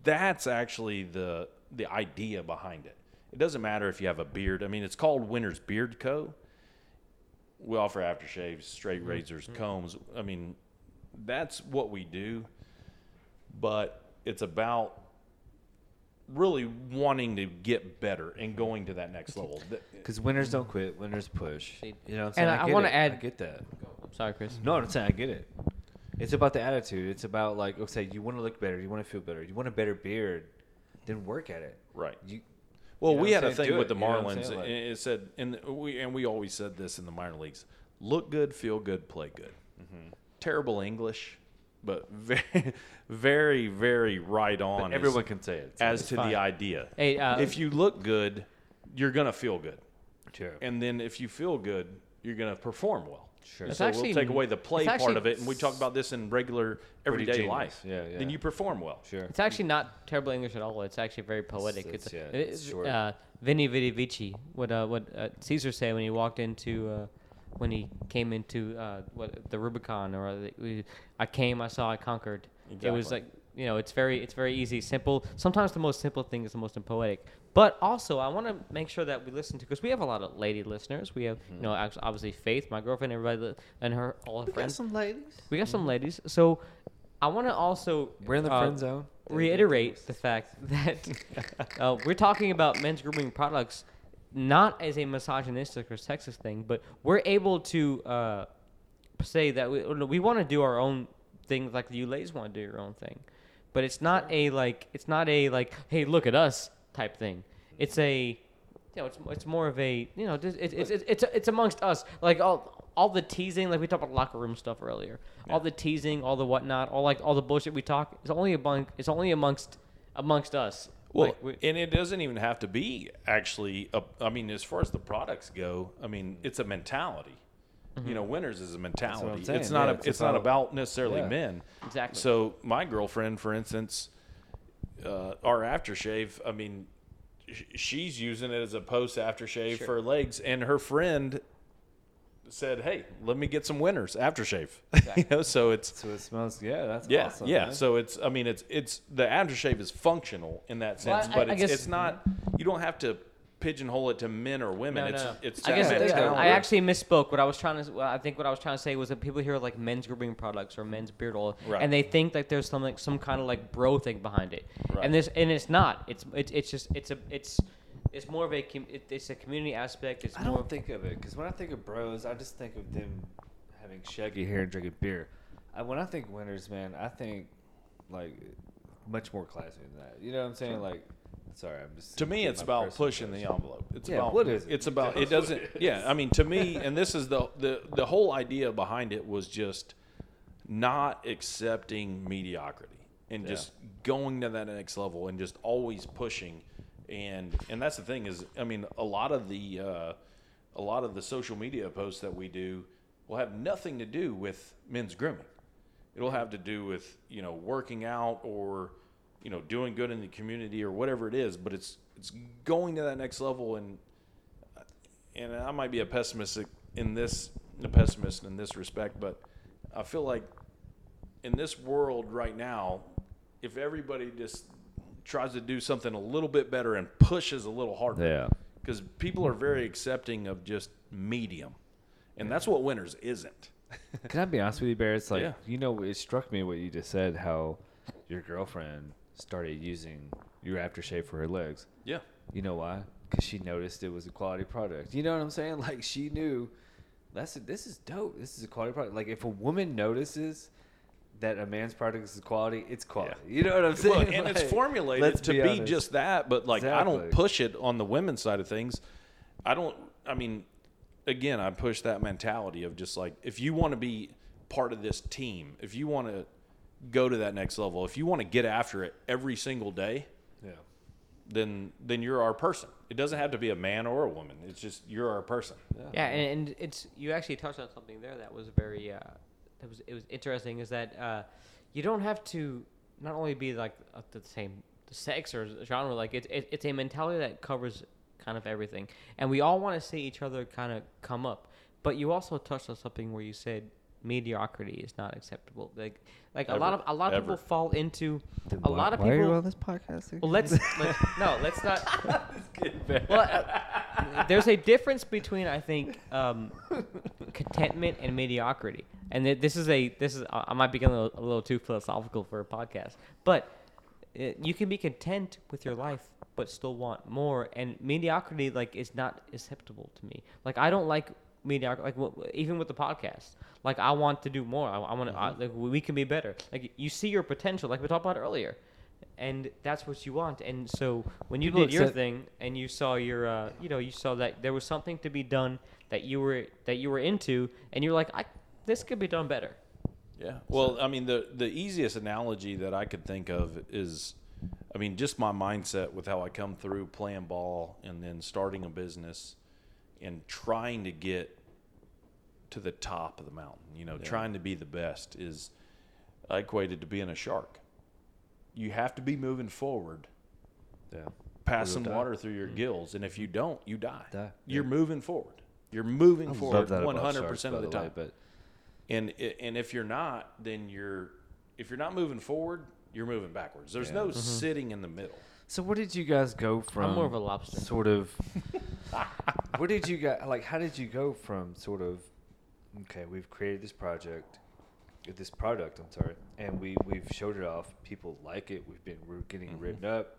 that's actually the the idea behind it. It doesn't matter if you have a beard. I mean, it's called Winners Beard Co. We offer aftershaves, straight mm-hmm. razors, mm-hmm. combs. I mean, that's what we do. But it's about really wanting to get better and going to that next level. Because winners don't quit, winners push. You know what I'm And saying? I- I wanna add- I get that. I'm sorry chris No, I'm saying I get it. It's about the attitude. It's about like, okay, you want to look better, you want to feel better, you want a better beard, then work at it. Right. You, Well, You know we had a thing with it, the you know Marlins. Like- and it said, and we and we always said this in the minor leagues: look good, feel good, play good. Mm-hmm. Terrible English, but very, very, very right on. but as- everyone can say it. so as to fine. the idea. Hey, uh, if you look good, you're gonna feel good, Sure. and then if you feel good, you're gonna perform well. Sure. It's so actually- we'll take away the play part actually- of it, and we talk about this in regular everyday life. Yeah, yeah. Then you perform well. Sure. It's actually not terrible English at all. It's actually very poetic. it's- It's, yeah, it's short. Uh, Veni Vidi Vici. What uh, what uh, Caesar said when he walked into uh, when he came into uh, what the Rubicon or the, I came, I saw, I conquered. It was Exactly. like you know, it's very it's very easy, simple. Sometimes the most simple thing is the most poetic. But also, I want to make sure that we listen to because we have a lot of lady listeners. We have you know obviously Faith, my girlfriend, everybody, and her all her friends. We got some ladies. We got some ladies. So I want to also We're in the uh, friend zone. reiterate the fact that uh, we're talking about men's grooming products not as a misogynistic or sexist thing, but we're able to uh, say that we, we want to do our own thing like you ladies want to do your own thing. But it's not a like it's not a like hey look at us type thing. It's a you know it's it's more of a you know it's it's it's it's, it's amongst us like all all the teasing like we talked about locker room stuff earlier. All the teasing, all the whatnot, all like all the bullshit we talk it's only among it's only amongst amongst us. Well, Like, we- and it doesn't even have to be actually. A, I mean, as far as the products go, I mean, it's a mentality. You know, winners is a mentality. It's not. yeah, a, it's it's, not about- necessarily yeah. men. Exactly. So my girlfriend, for instance, uh, our aftershave. I mean, sh- she's using it as a post aftershave Sure. for her legs, and her friend said, "Hey, let me get some winners aftershave." you know, so it's So it smells. Yeah, that's yeah, awesome. yeah. man. So it's, I mean, it's, it's the aftershave is functional in that Well, sense, I- but I it's, guess- it's not. You don't have to pigeonhole it to men or women. No, it's, no, no. it's. I guess that the- mentality. I actually misspoke. What I was trying to, well, I think what I was trying to say was that people hear like men's grooming products or men's beard oil, Right. and they think like there's some like some kind of like bro thing behind it, Right. and this and it's not. It's it's it's just it's a it's it's more of a com- it's a community aspect. It's I more don't think of it because when I think of bros, I just think of them having shaggy hair and drinking beer. I, when I think winners, man, I think like much more classy than that. You know what I'm saying? Like, sorry, I'm just to me, it's about pushing the envelope. It's Yeah, about what is it? It's about it doesn't. it Yeah. I mean, to me, and this is the the the whole idea behind it was just not accepting mediocrity and Yeah. just going to that next level and just always pushing and and that's the thing is, I mean, a lot of the uh, a lot of the social media posts that we do will have nothing to do with men's grooming. It'll have to do with you know working out or you know doing good in the community or whatever it is. But it's it's going to that next level, and and I might be a pessimistic in this a pessimist in this respect, but I feel like in this world right now, if everybody just tries to do something a little bit better and pushes a little harder, Yeah. because people are very accepting of just medium, and that's what winners isn't. Can I be honest with you, Bear? It's like Yeah. you know, it struck me what you just said. How your girlfriend started using your aftershave for her legs. Yeah, You know why? Because she noticed it was a quality product. You know what I'm saying? Like she knew that's this is dope. This is a quality product. Like if a woman notices that a man's product is quality, it's quality. You know what I'm saying? and it's formulated to be, honest. just that. But like, I don't push it on the women's side of things. I don't. I mean, again, I push that mentality of just like if you want to be part of this team, if you want to go to that next level, if you want to get after it every single day, Yeah. then then you're our person. It doesn't have to be a man or a woman. It's just you're our person. Yeah, and, and it's you actually touched on something there that was very uh, that was it was interesting is that uh, you don't have to not only be like the same sex or genre like it's it, it's a mentality that covers kind of everything, and we all want to see each other kind of come up. But you also touched on something where you said mediocrity is not acceptable. Like like a lot of a lot of people fall into Then a why- lot of why are you people. on this podcast? again? Well, let's let, no, let's not. well, uh, there's a difference between I think um, contentment and mediocrity, and th- this is a this is I I might be getting a, little- a little too philosophical for a podcast, but uh, you can be content with your life but still want more, and mediocrity like is not acceptable to me. Like I don't like mediocre like even with the podcast like i want to do more. I, I want to like we can be better. Like you see your potential like we talked about earlier and that's what you want. And so when you did your thing and you saw your uh, you know you saw that there was something to be done that you were that you were into and you're like i this could be done better. Yeah. Well, I mean, the the easiest analogy that I could think of is, I mean, just my mindset with how I come through playing ball and then starting a business and trying to get to the top of the mountain. You know, trying to be the best is I equated to being a shark. You have to be moving forward, yeah. passing die. water through your mm. gills, and if you don't, you die. Die, You're yeah. moving forward. You're moving forward 100 percent of by the way, time. but And and if you're not, then you're if you're not moving forward, you're moving backwards. There's Yeah. no sitting in the middle. So where did you guys go from? I'm more of a lobster. Sort of. where did you guys like? How did you go from sort of? Okay, we've created this project, this product. I'm sorry, and we we've showed it off. People like it. We've been we're getting Mm-hmm. written up.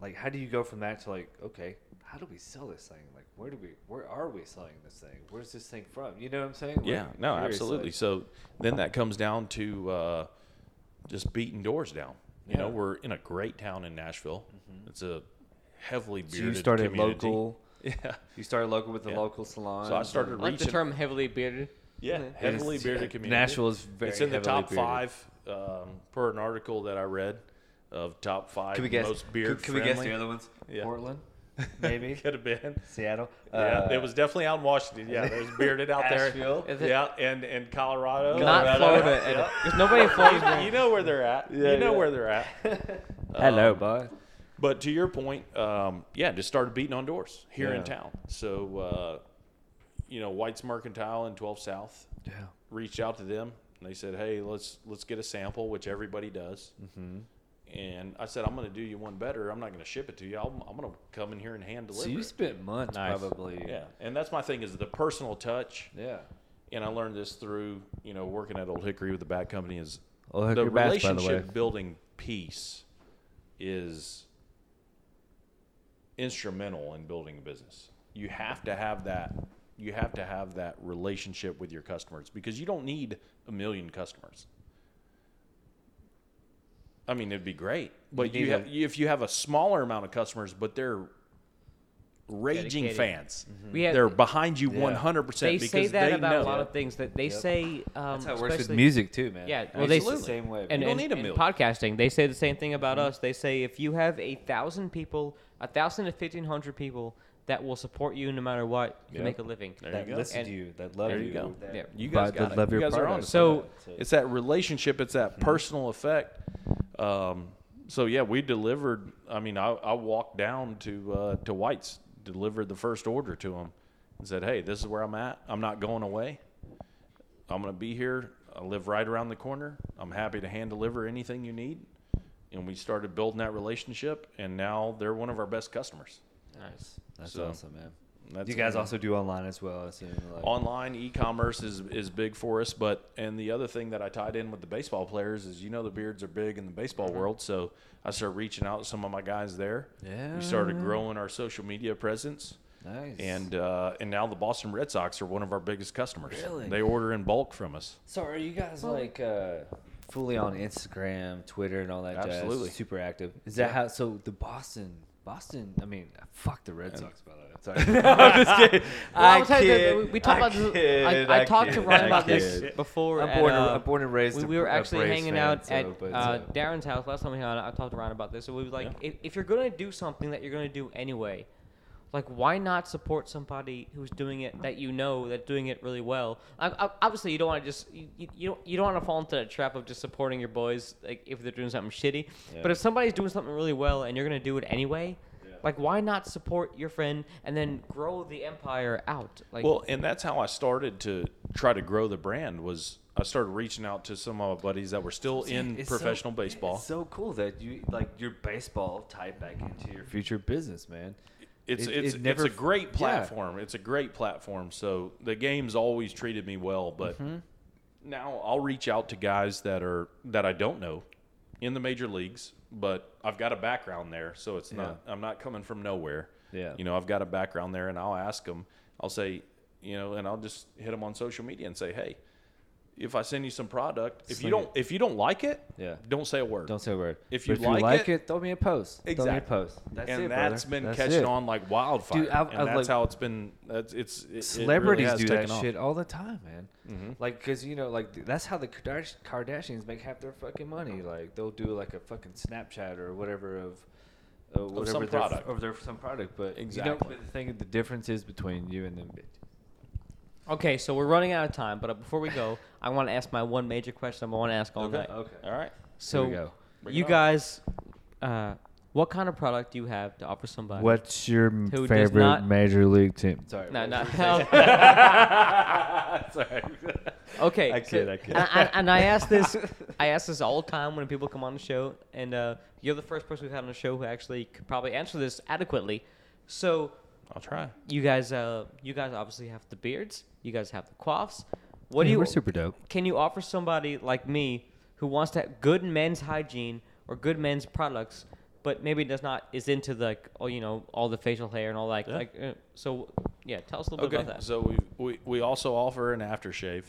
Like, how do you go from that to like, okay, how do we sell this thing? Like, where do we? Where are we selling this thing? Where's this thing from? You know what I'm saying? Yeah, Like, no, absolutely. So then that comes down to uh, just beating doors down. You know, Yeah. Mm-hmm. we're in a great town in Nashville. It's a heavily So bearded you started community. local. Yeah. You started local with the Yeah. local salon. So I started I like the term heavily bearded Yeah, Yeah. heavily It's- bearded yeah, community. Nashville is very It's in the top bearded. five um, per an article that I read of top five Can we guess? most beard Can, can we friendly. guess the other ones? Yeah. Portland, maybe. Could have been. Seattle. Yeah, Uh, it was definitely out in Washington. Yeah, there's bearded out there. It- Yeah, and and Colorado. not Colorado. florida there's nobody in florida you know where they're at. Yeah, you know yeah. where they're at. Hello, Um, bud. But to your point, um, yeah, just started beating on doors here in town. So, uh, you know, White's Mercantile and 12 South Yeah. reached out to them. And they said, "Hey, let's let's get a sample," which everybody does. Mm-hmm. And I said, "I'm going to do you one better. I'm not going to ship it to you. I'm, I'm going to come in here and hand deliver." So you spent months Nice. probably. yeah, and that's my thing is the personal touch. Yeah. And I learned this through you know working at Old Hickory with the bat company is Oh, the Hickory Bats, by the way. relationship building piece is instrumental in building a business. You have to have that. You have to have that relationship with your customers because you don't need a million customers. I mean, it'd be great, but You you, need have, if you have a smaller amount of customers, but they're raging Dedicated. fans. We have- They're behind you Yeah. 100 They percent because say that they about know. a lot of things. That they say. Um, That's how it works with music too, man. Yeah, well, they it's the Absolutely. same way. And, You don't and- need a and million. podcasting, they say the same thing about Mm-hmm. us. They say if you have a thousand people, a thousand to fifteen hundred people that will support you no matter what to Yep. make a living. There that you go. listen And- to you, that love There you, you go. that Yeah. You buy- guys got it. love You your guys are on product. it. So- It's that relationship. It's that Mm-hmm. personal effect. Um, so yeah, we delivered. I mean, I, I walked down to uh, to White's, delivered the first order to him, and said, "Hey, this is where I'm at. I'm not going away. I'm going to be here. I live right around the corner. I'm happy to hand deliver anything you need." And we started building that relationship, and now they're one of our best customers. Nice. That's So, awesome, man. That's you guys also do online as well. I assume, like, online e-commerce is is big for us but and the other thing that i tied in with the baseball players is you know the beards are big in the baseball Mm-hmm. world so i started reaching out to some of my guys there Yeah. we started growing our social media presence nice. and uh, and now the boston red sox are one of our biggest customers Really? they order in bulk from us so are you guys like uh, fully on Instagram, Twitter, and all that Absolutely. jazz? Super active. Is that Yeah. how? So the Boston, Boston. I mean, fuck the Red Sox, by the way. Sorry, I'm just kidding. Well, I I was you we, we talked about this. kid, I, I talked to Ryan about this before. I'm at, born, uh, I'm born and raised. we, we were a actually Braves hanging fan, out so, at but, uh, Darren's house last time we hung out. I talked to Ryan about this. So we was like, if, if you're gonna do something that you're gonna do anyway, like why not support somebody who's doing it that you know that doing it really well? I, I, obviously, you don't want to just you, you- you don't you don't want to fall into the trap of just supporting your boys like if they're doing something shitty. But if somebody's doing something really well and you're gonna do it anyway. Like why not support your friend and then grow the empire out? Like well and that's how i started to try to grow the brand was i started reaching out to some of my buddies that were still in It's so- professional baseball It's so cool that you like your baseball tied back into your future business, man. It's It- it's it never it's a great yeah. platform. It's a great platform. So the game's always treated me well, but Mm-hmm. now I'll reach out to guys that are that I don't know in the major leagues, but I've got a background there, so it's not I'm not coming from nowhere. Yeah. You know, I've got a background there and I'll ask them. I'll say, you know, and I'll just hit them on social media and say, "Hey, if I send you some product, if you Sling don't it. if you don't like it, Yeah. don't say a word." Don't say a word. If you like like it- throw me a post. Throw me a Exactly. post. That's and it, that's brother. been That's catching it. on like wildfire. Dude, I've- and I've, that's like- how it's been. That's it's it, Celebrities it really has do that taken off. shit all the time, man. Like, cause you know, like th- that's how the Kardash- Kardashians make half their fucking money. Like, they'll do like a fucking Snapchat or whatever of. Uh, whatever some their- product. of their some product, but you know, Exactly. but the thing, the difference is between you and them. bitch. Okay, so we're running out of time, but uh, before we go, I want to ask my one major question I want to ask all Okay. night. Okay. All right. So, we go. Bring you guys, uh, what kind of product do you have to offer somebody? What's your Who does favorite not- major league team? Sorry. No, what no. was you Sorry. okay, I so- kid, I kid. And, and, and I ask this, I ask this all the time when people come on the show, and uh, you're the first person we've had on the show who actually could probably answer this adequately. So, I'll try. you guys, uh, you guys obviously have the beards. You guys have the quaffs. What do you? We're super dope. can you offer somebody like me who wants to have good men's hygiene or good men's products, but maybe does not is into the like, oh you know all the facial hair and all that Yeah. like uh, so yeah tell us a little Okay. bit about that. So we, we we also offer an aftershave,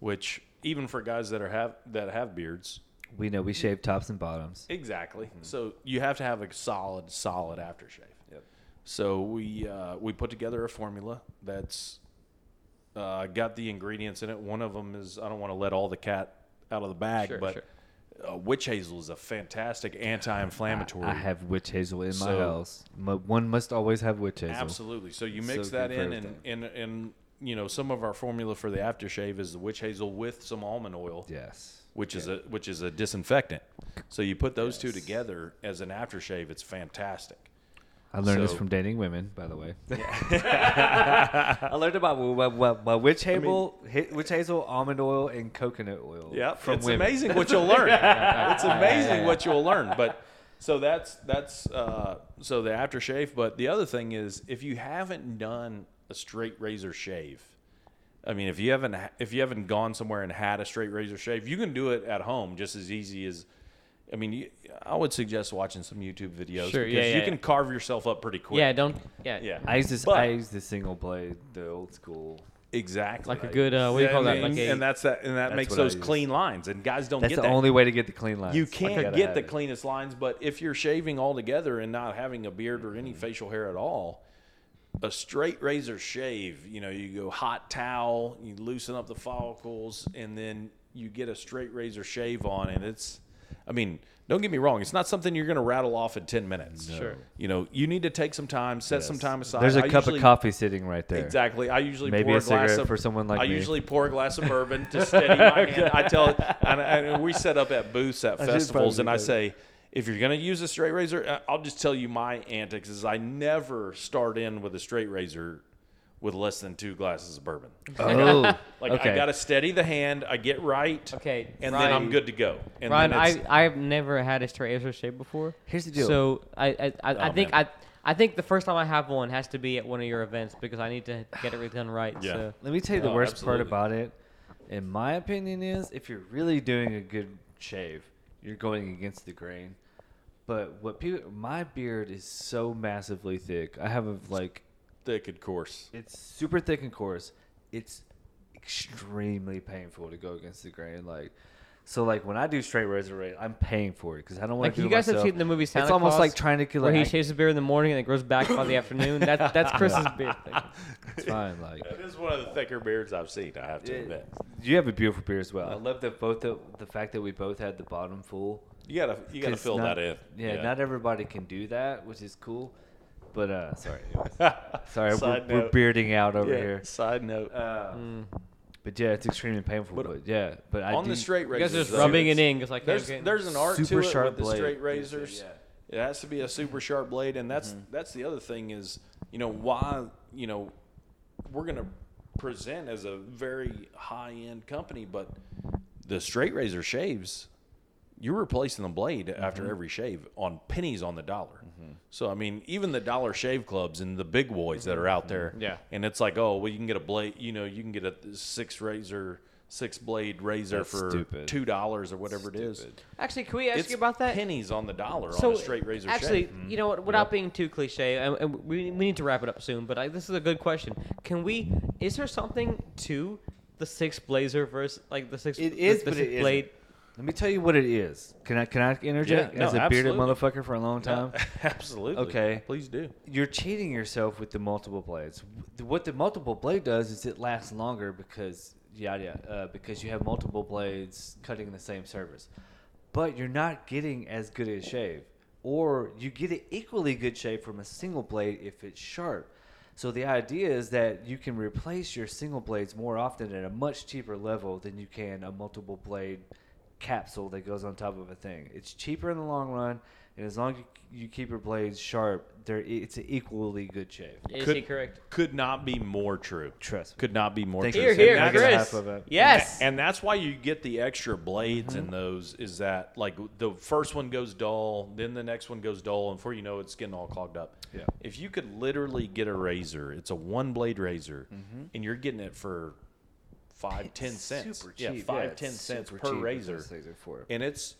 which even for guys that are have that have beards. We know we shave tops and bottoms. Exactly. So you have to have a solid solid aftershave. Yep. So we uh, we put together a formula that's uh, got the ingredients in it. One of them is I don't want to let all the cat out of the bag, Sure, but sure. uh, witch hazel is a fantastic anti-inflammatory. I have witch hazel in my house. Mu- One must always have witch hazel. Absolutely. So you mix good that in, and, and and you know some of our formula for the aftershave is the witch hazel with some almond oil, Yes. which is a which is a disinfectant. So you put those two together as an aftershave. It's fantastic. I learned this from dating women, by the way. I learned about what, what, what witch hazel, hi- witch hazel, almond oil, and coconut oil. Yeah, from it's women. amazing what you'll learn. it's amazing what you'll learn. But so that's that's uh, so the aftershave. But the other thing is, if you haven't done a straight razor shave, I mean, if you haven't if you haven't gone somewhere and had a straight razor shave, you can do it at home just as easy as. I mean, you, I would suggest watching some YouTube videos Sure, because yeah, you yeah, can carve yourself up pretty quick. yeah, don't yeah yeah, I use this. But- I use the single blade, the old school. exactly. like a good uh, what do you call that mean, like a and that's that, and that That's makes what I those use. clean lines, and guys don't That's get the that. only way to get the clean lines. You can't gotta get the it. cleanest lines, but if you're shaving altogether and not having a beard or Mm-hmm. any facial hair at all, a straight razor shave, you know, you go hot towel, you loosen up the follicles, and then you get a straight razor shave on, and it's, I mean, don't get me wrong, it's not something you're going to rattle off in 10 minutes. Sure. You know, you need to take some time, set some time aside. There's a I cup usually- of coffee sitting right there. Exactly. I usually Maybe pour a a glass cigarette of, for someone like I me. usually pour a glass of bourbon to steady my hand. I tell, and, and we set up at booths at I festivals, and I say, if you're going to use a straight razor, uh, I'll just tell you my antics is I never start in with a straight razor with less than two glasses of bourbon. Oh, Like okay. I got oh, to steady the hand, I get right, Okay, and then I'm good to go. And Ryan, then I I've never had a straight razor shave before. Here's the deal. So I I, I, oh, I Oh, think man. I I think the first time I have one has to be at one of your events because I need to get everything done right. Yeah. So. Let me tell you the Oh, worst absolutely. part about it. In my opinion, is if you're really doing a good shave, you're going against the grain. But what people, my beard is so massively thick. I have a like, thick and coarse. it's super thick and coarse. It's extremely painful to go against the grain. Like, so like when I do straight razor rate, I'm paying for it because I don't want Like to. you do it guys have seen the movie Santa It's almost Claus, like trying to kill. where he I- shaves his beard in the morning and it grows back by the afternoon. That that's Chris's beard thing. It's fine. Like it is one of the thicker beards I've seen. I have to admit. you have a beautiful beard as well. I love that both the, the fact that we both had the bottom full. You gotta you gotta 'Cause fill not- that in. Yeah, not everybody can do that, which is cool. But uh, sorry, anyways. sorry, we're, Side we're bearding out over Yeah, here. Side note. Uh, Mm. But yeah, it's extremely painful. But But, yeah, but I on do, the straight You razor, guys are just rubbing it in. because like There's there's an art Super to it sharp with the straight razors. Yeah. It has to be a super sharp blade, and that's Mm-hmm. that's the other thing is you know why you know we're gonna present as a very high end company, but the straight razor shaves. You're replacing the blade after Mm-hmm. every shave on pennies on the dollar. So I mean, even the dollar shave clubs and the big boys that are out there, mm-hmm. Yeah. And it's like, oh, well, you can get a blade. You know, you can get a six razor, six blade razor That's for stupid. two dollars or whatever it is. Actually, can we ask It's you about that? pennies on the dollar so on a straight razor actually, shave. you know what? Without being too cliche, and, and we, we need to wrap it up soon. But I, this is a good question. Can we? Is there something to the six blazer versus like the six? It the- the but six it isn't. Let me tell you what it is. Can I can I interject Yeah, no, as a bearded motherfucker for a long time? Absolutely. Okay. Please do. You're cheating yourself with the multiple blades. What the multiple blade does is it lasts longer because yada yada uh, because you have multiple blades cutting the same surface, but you're not getting as good a shave, or you get an equally good shave from a single blade if it's sharp. So the idea is that you can replace your single blades more often at a much cheaper level than you can a multiple blade capsule that goes on top of a thing. It's cheaper in the long run, and as long as you, you keep your blades sharp, there it's an equally good shave. Is Could- he correct? Could not be more true. Trust me. Could not be more Thank true. you. Here, And here, Chris. half of it. Yes. And that's why you get the extra blades Mm-hmm. in those is that like the first one goes dull, then the next one goes dull, and before you know it, it's getting all clogged up. Yeah. If you could literally get a razor, it's a one blade razor, Mm-hmm. and you're getting it for five, ten It's cents. Super Yeah, cheap. five, it's ten cents super per cheap with razor. those things and it's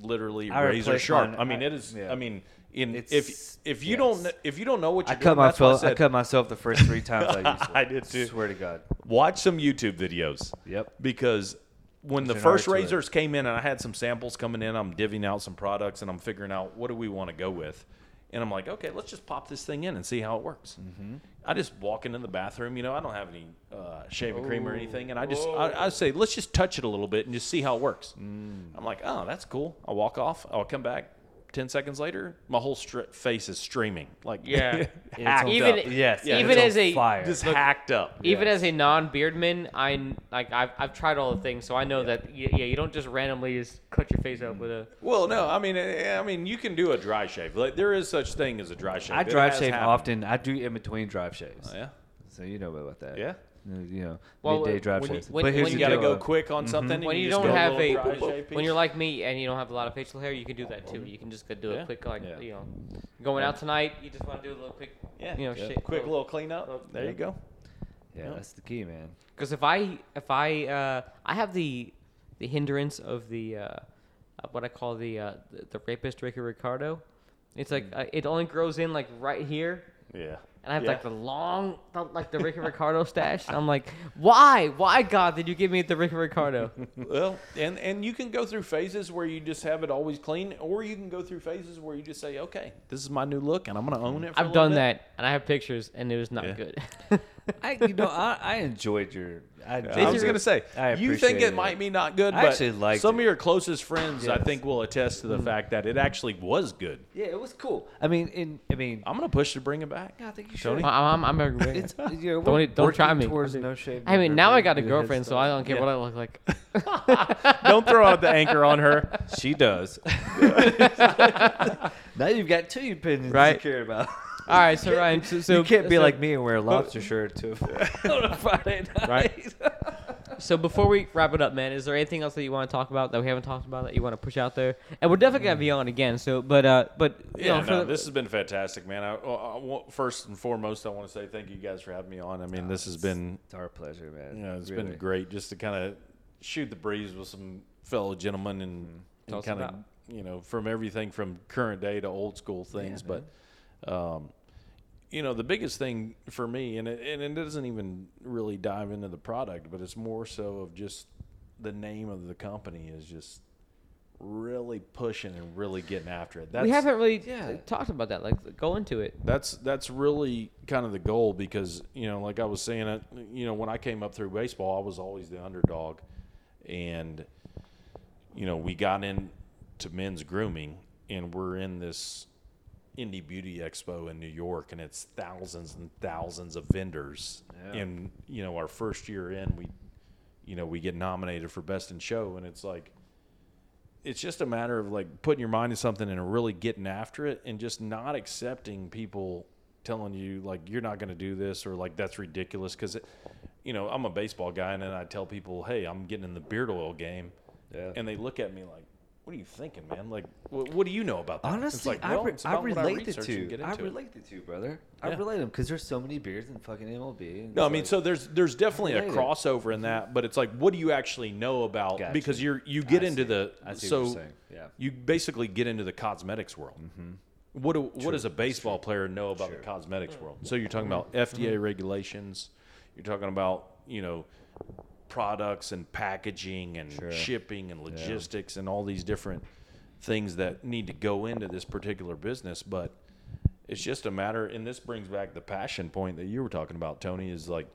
literally I razor sharp. mine- I mean, I- it is. yeah. I mean, in It's- if if you yes. don't if you don't know what you're cut doing, that's why I myself. I, cut myself the first three times I used it. I did too. Swear to God. watch some YouTube videos. Yep. Because when There's the first art to it. razors came in and I had some samples coming in, I'm divvying out some products and I'm figuring out what do we want to go with. And I'm like, okay, let's just pop this thing in and see how it works. Mm-hmm. I just walk into the bathroom, you know, I don't have any uh, shaving cream or anything, and I just I, I say, let's just touch it a little bit and just see how it works. Mm. I'm like, oh, that's cool. I'll walk off. I'll come back. Ten seconds later, my whole stri- face is streaming, like Yeah. hacked Even- up. Yes. Yeah, even as a- fire. just hacked up. Even Yes. as a non-beardman, I like I've, I've tried all the things, so I know that y- yeah, you don't just randomly just cut your face up with a. Well, no, I mean, eh, I mean, you can do a dry shave. Like there is such thing as a dry shave. I It drive shave happened. often. I do in between drive shaves. Oh, yeah, So you know about that. yeah. Uh, You know, Well, midday drive when you- when- but here's when You got to go quick on something. When and you just don't go have a, little dry shave when piece. you're like me and you don't have a lot of facial hair, you can do that too. You can just go do a Yeah. quick like Yeah. you know, going out tonight. You just want to do a little quick, yeah, you know, yeah. shit, quick little cleanup. There you go. Yeah, that's the key, man. Because if I if I uh, I have the the hindrance of the uh, uh, what I call the uh, the, the rapist Ricky Ricardo. It's like uh, it only grows in like right here, Yeah. And I have like the long, the, like the Ricky Ricardo stash. I'm like, why, why God did you give me the Ricky Ricardo? Well, and and you can go through phases where you just have it always clean, or you can go through phases where you just say, "Okay, this is my new look, and I'm going to own it." I've done bit." that, and I have pictures, and it was not Yeah. good. I, you know, I, I enjoyed your. I, I was going to say, I you think appreciated it might be not good, I but actually liked some it. of your closest friends, I think, will attest to the mm. fact that it actually was good. Yeah, it was cool. I mean, in I mean, I'm going to push to bring it back. yeah, I think you Tony? should. I'm, I'm, I'm a It's uh, you know, Don't don't try me. Towards I no shave. I mean, now I got a girlfriend, so I don't care Yeah. what I look like. Don't throw out the anchor on her. She does. now you've got two opinions Right. to care about. All right, so Ryan, so, so you can't be so- like me and wear a lobster shirt to on a Friday night. Right. So before we wrap it up, man, is there anything else that you want to talk about that we haven't talked about that you want to push out there? And we're definitely gonna be on again. So, but uh, but you Yeah, know, no, the- this has been fantastic, man. I, I- I first and foremost, I want to say thank you guys for having me on. I mean, this has been It's our pleasure, man. you know, it's Really. been great just to kind of shoot the breeze with some fellow gentlemen and, Tell and kind of you know from everything from current day to old school things. but um, you know, the biggest thing for me, and it, and it doesn't even really dive into the product, but it's more so of just the name of the company is just really pushing and really getting after it. That's, we haven't really yeah. talked about that. Like, go into it. that's that's really kind of the goal because you know like i was saying it you know when i came up through baseball i was always the underdog and you know we got into men's grooming and we're in this indie beauty expo in new york and it's thousands and thousands of vendors Yeah. and you know our first year in we you know we get nominated for best in show and it's like it's just a matter of like putting your mind to something and really getting after it and just not accepting people telling you like you're not going to do this or like that's ridiculous because you know i'm a baseball guy and then i tell people hey i'm getting in the beard oil game Yeah. and they look at me like what are you thinking man like what, what do you know about that Honestly, like I, re- I relate the two. I relate the two, brother. I Yeah. relate them because there's so many beers in fucking MLB. No, I mean, like- so there's there's definitely a relate it. crossover in that, but it's like, what do you actually know about? Gotcha. Because you're you get I into see. the I see what so you're saying. Yeah. you basically get into the cosmetics world. Mm-hmm. What do, what does a baseball player know about the cosmetics world? So you're talking about FDA regulations. You're talking about you know products and packaging and Sure. shipping and logistics and all these different things that need to go into this particular business, but it's just a matter and this brings back the passion point that you were talking about tony is like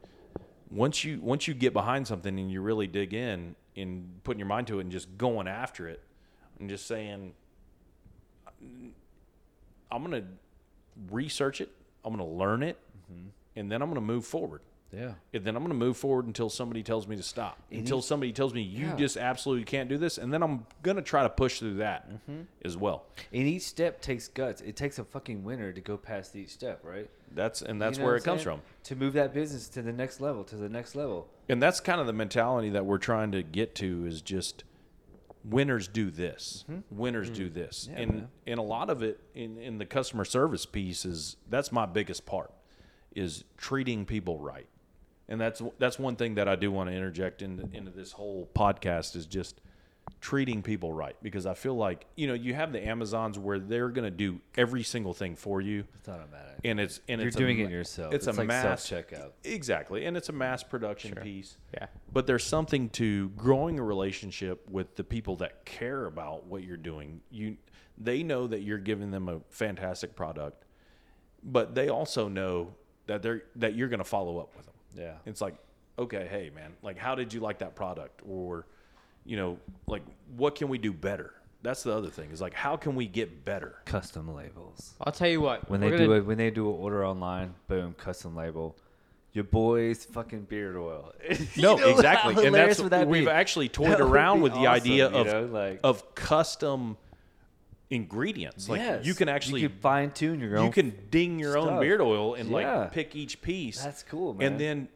once you once you get behind something and you really dig in and putting your mind to it and just going after it and just saying i'm going to research it i'm going to learn it mm-hmm. and then i'm going to move forward yeah. and then i'm going to move forward until somebody tells me to stop until each- somebody tells me you Yeah. just absolutely can't do this and then i'm going to try to push through that as well And each step takes guts. It takes a fucking winner to go past each step, right? that's and that's You know where it comes saying? from To move that business to the next level, to the next level. And that's kind of the mentality that we're trying to get to is just winners do this. Winners do this. Mm-hmm. Yeah, and man. and a lot of it in, in the customer service piece is that's my biggest part is treating people right. And that's that's one thing that I do want to interject into, into this whole podcast is just treating people right because I feel like you know you have the Amazons where they're going to do every single thing for you It's automatic. and it's and You're it's doing a, it yourself. It's, It's a like mass self-checkout. Exactly, and it's a mass production piece. Yeah. But there's something to growing a relationship with the people that care about what you're doing. You, they know that you're giving them a fantastic product, but they also know that they're that you're going to follow up with them. Yeah. It's like, okay, hey man, like how did you like that product, or, you know, like what can we do better? That's the other thing. Is like how can we get better? Custom labels. I'll tell you what. When they gonna- do it, when they do an order online, boom, custom label. Your boy's fucking beard oil. No, know, exactly, and that's would that we've be? actually toyed That around be with the idea awesome, you of know, like- of custom ingredients. Like Yes. you can actually you can fine tune your own. you can ding your own beard oil and Yeah. like pick each piece. That's cool, man. And then,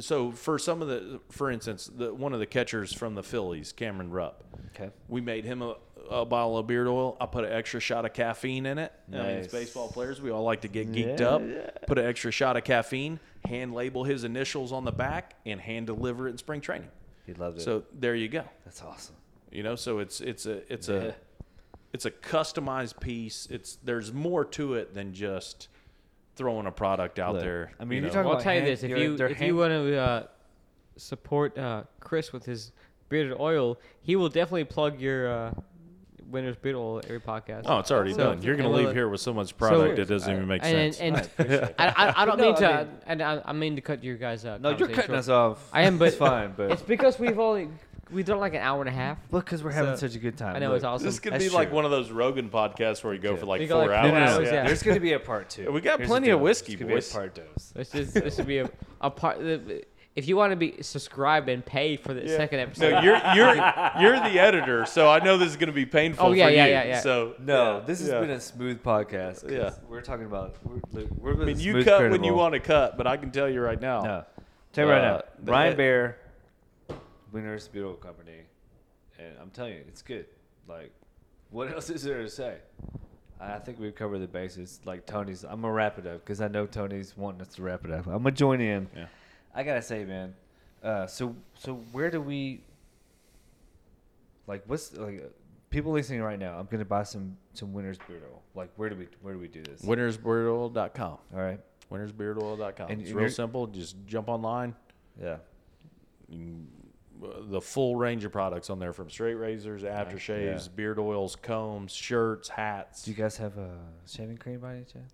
so for some of the, for instance, the one of the catchers from the Phillies, Cameron Rupp. Okay. We made him a, a bottle of beard oil. I put an extra shot of caffeine in it. I mean, baseball players. We all like to get geeked Yeah, up. yeah. Put an extra shot of caffeine, hand label his initials on the back, and hand deliver it in spring training. He loved it. So there you go. that's awesome. You know, so it's it's a it's Yeah. a it's a customized piece. It's there's more to it than just throwing a product out Look, there. I mean, you you're know. talking Well, I'll about tell you this: if you're- you if hand- you want to uh, support uh, Chris with his bearded oil, he will definitely plug your uh, Winners beard oil every podcast. Oh, it's already So- done. You're gonna leave here with so much product so- it doesn't even make and sense. and, I. I, I, I don't No, mean to, I mean- and I, I mean to cut you guys. Uh, No, you're cutting short. us off. I am, but it's fine. But It's because we've only we've done like an hour and a half. look, because we're having So- such a good time. I know Look, it's awesome. this could That's be like true. one of those Rogan podcasts where you go Yeah. for like We go four like hours. No, no, no. yeah. There's going to be a part two. We got Here's the plenty of deal. whiskey, It's gonna be a part dose. This is this would be a, a part. If you want to be subscribed and pay for the Yeah. second episode, No, you're you're you're the editor, so I know this is going to be painful Oh, yeah, for yeah, you. yeah, yeah. So No, yeah, this has yeah. been a smooth podcast. 'cause Yeah. we're talking about. We're, look, we're I mean, you cut when you want to cut, but I can tell you right now. No, tell you right Uh, now, the Ryan Bear, Winners Beetle Company, and I'm telling you, it's good. Like, what else is there to say? I think we've covered the bases. Like Tony's, I'm gonna wrap it up because I know Tony's wanting us to wrap it up. I'm gonna join in. Yeah. I gotta say, man. Uh, so so where do we? Like, what's like? uh, People listening right now, I'm gonna buy some some Winners Beard Oil. Like, where do we where do we do this? Winnersbeardoil.com. All right. Winnersbeardoil.com. And it's real simple. Just jump online. Yeah. You can- the full range of products on there from straight razors, aftershaves, Yeah. beard oils, combs, shirts, hats. Do you guys have a shaving cream by any chance?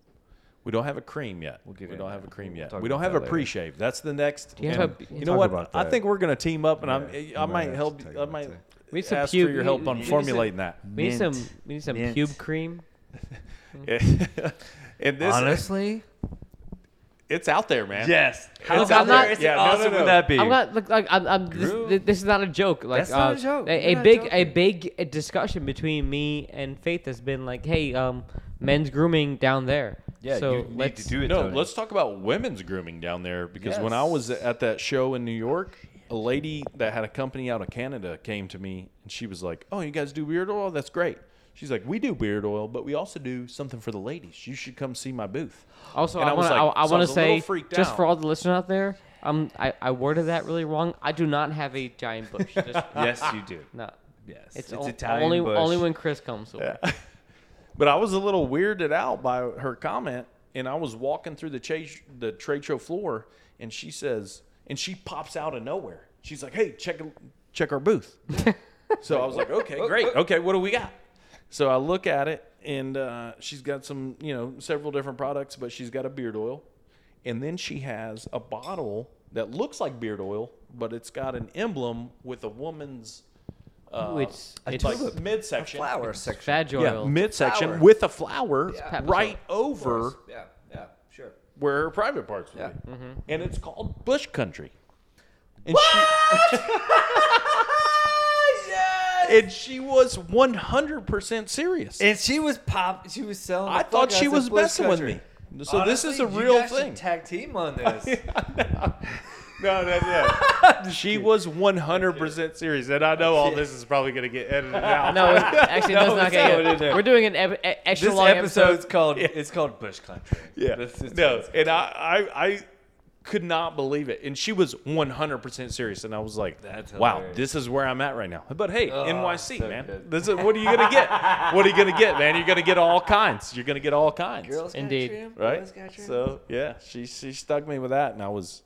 We don't have a cream yet. We'll get we in don't there. have a cream We'll yet. We don't have a later. pre-shave. That's the next. Do you have and a- you know what? I think we're going to team up, and Yeah. I'm, I might might have to help. I might. We need some ask pube- for your we help need- on we need formulating that. we need some Mint. we need some Mint. pube cream. and this, Honestly, it's out there, man. yes. How It's I'm out not- there. It's yeah, no, awesome no, no. would that be? I'm not look like I'm. I'm this, this is not a joke. Like That's not uh, a joke. A, a not big a big uh, discussion between me and Faith has been like, hey, um, men's grooming down there. yeah, so you need let's to do it. No, Tony. let's talk about women's grooming down there because when I was at that show in New York, a lady that had a company out of Canada came to me and she was like, "Oh, you guys do beard oil? That's great." She's like, "We do beard oil, but we also do something for the ladies. You should come see my booth." Also, And I want to. like- I, I so want to a little say, just for all the listeners out there, um, I, I worded that really wrong. I do not have a giant bush. Just, yes, you do. no, Yes, it's, it's, o- Italian only bush. only when Chris comes. So Yeah. but I was a little weirded out by her comment, and I was walking through the trade the trade show floor, and she says, and she pops out of nowhere. She's like, "Hey, check check our booth." so I was like, "Okay, great. Okay, what do we got?" So I look at it, and uh, she's got some, you know, several different products, but she's got a beard oil, and then she has a bottle that looks like beard oil, but it's got an emblem with a woman's. Uh, Ooh, it's a it's like tulip. midsection. flower section. vag Yeah, midsection flower. with a flower pepper right soap. over Yeah, yeah, sure. where her private parts would Yeah. be. Mm-hmm. And it's called Bush Country. And she, and she was 100% serious. And she was pop. She was selling. the I thought she was of Bush messing with me. So this is a real you guys thing. Tag team on this. No, no, no. she was 100% serious. And I know all this is probably going to get edited out. no, it- actually, No, no, it's it's not not gonna in there. We're doing an ep- extra this long episode's episode. called. It's called Bush Country. Yeah. That's- that's no, what it's and I, I, I could not believe it. And she was 100% serious. And I was like, That's wow, hilarious. this is where I'm at right now. But hey, Oh, NYC, so man. good. This is, what are you going to get? what are you going to get, man? You're going to get all kinds. You're going to get all kinds. Girls got Indeed. trim, right? boys got. So, yeah, she, she stuck me with that. And I was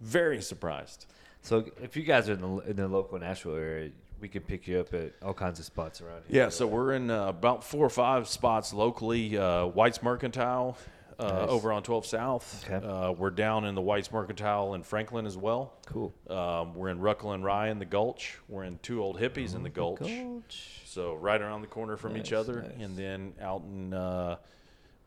very surprised. So if you guys are in the, in the local Nashville area, we can pick you up at all kinds of spots around here. Yeah, so we're in uh, about four or five spots locally. Uh, White's Mercantile uh, Nice. over on 12 South. Okay. Uh, we're down in the White's Mercantile in Franklin as well. Cool. Um, we're in Ruckle and Rye in the Gulch. We're in Two Old Hippies in the Gulch. So right around the corner from each other. nice. And then out in uh,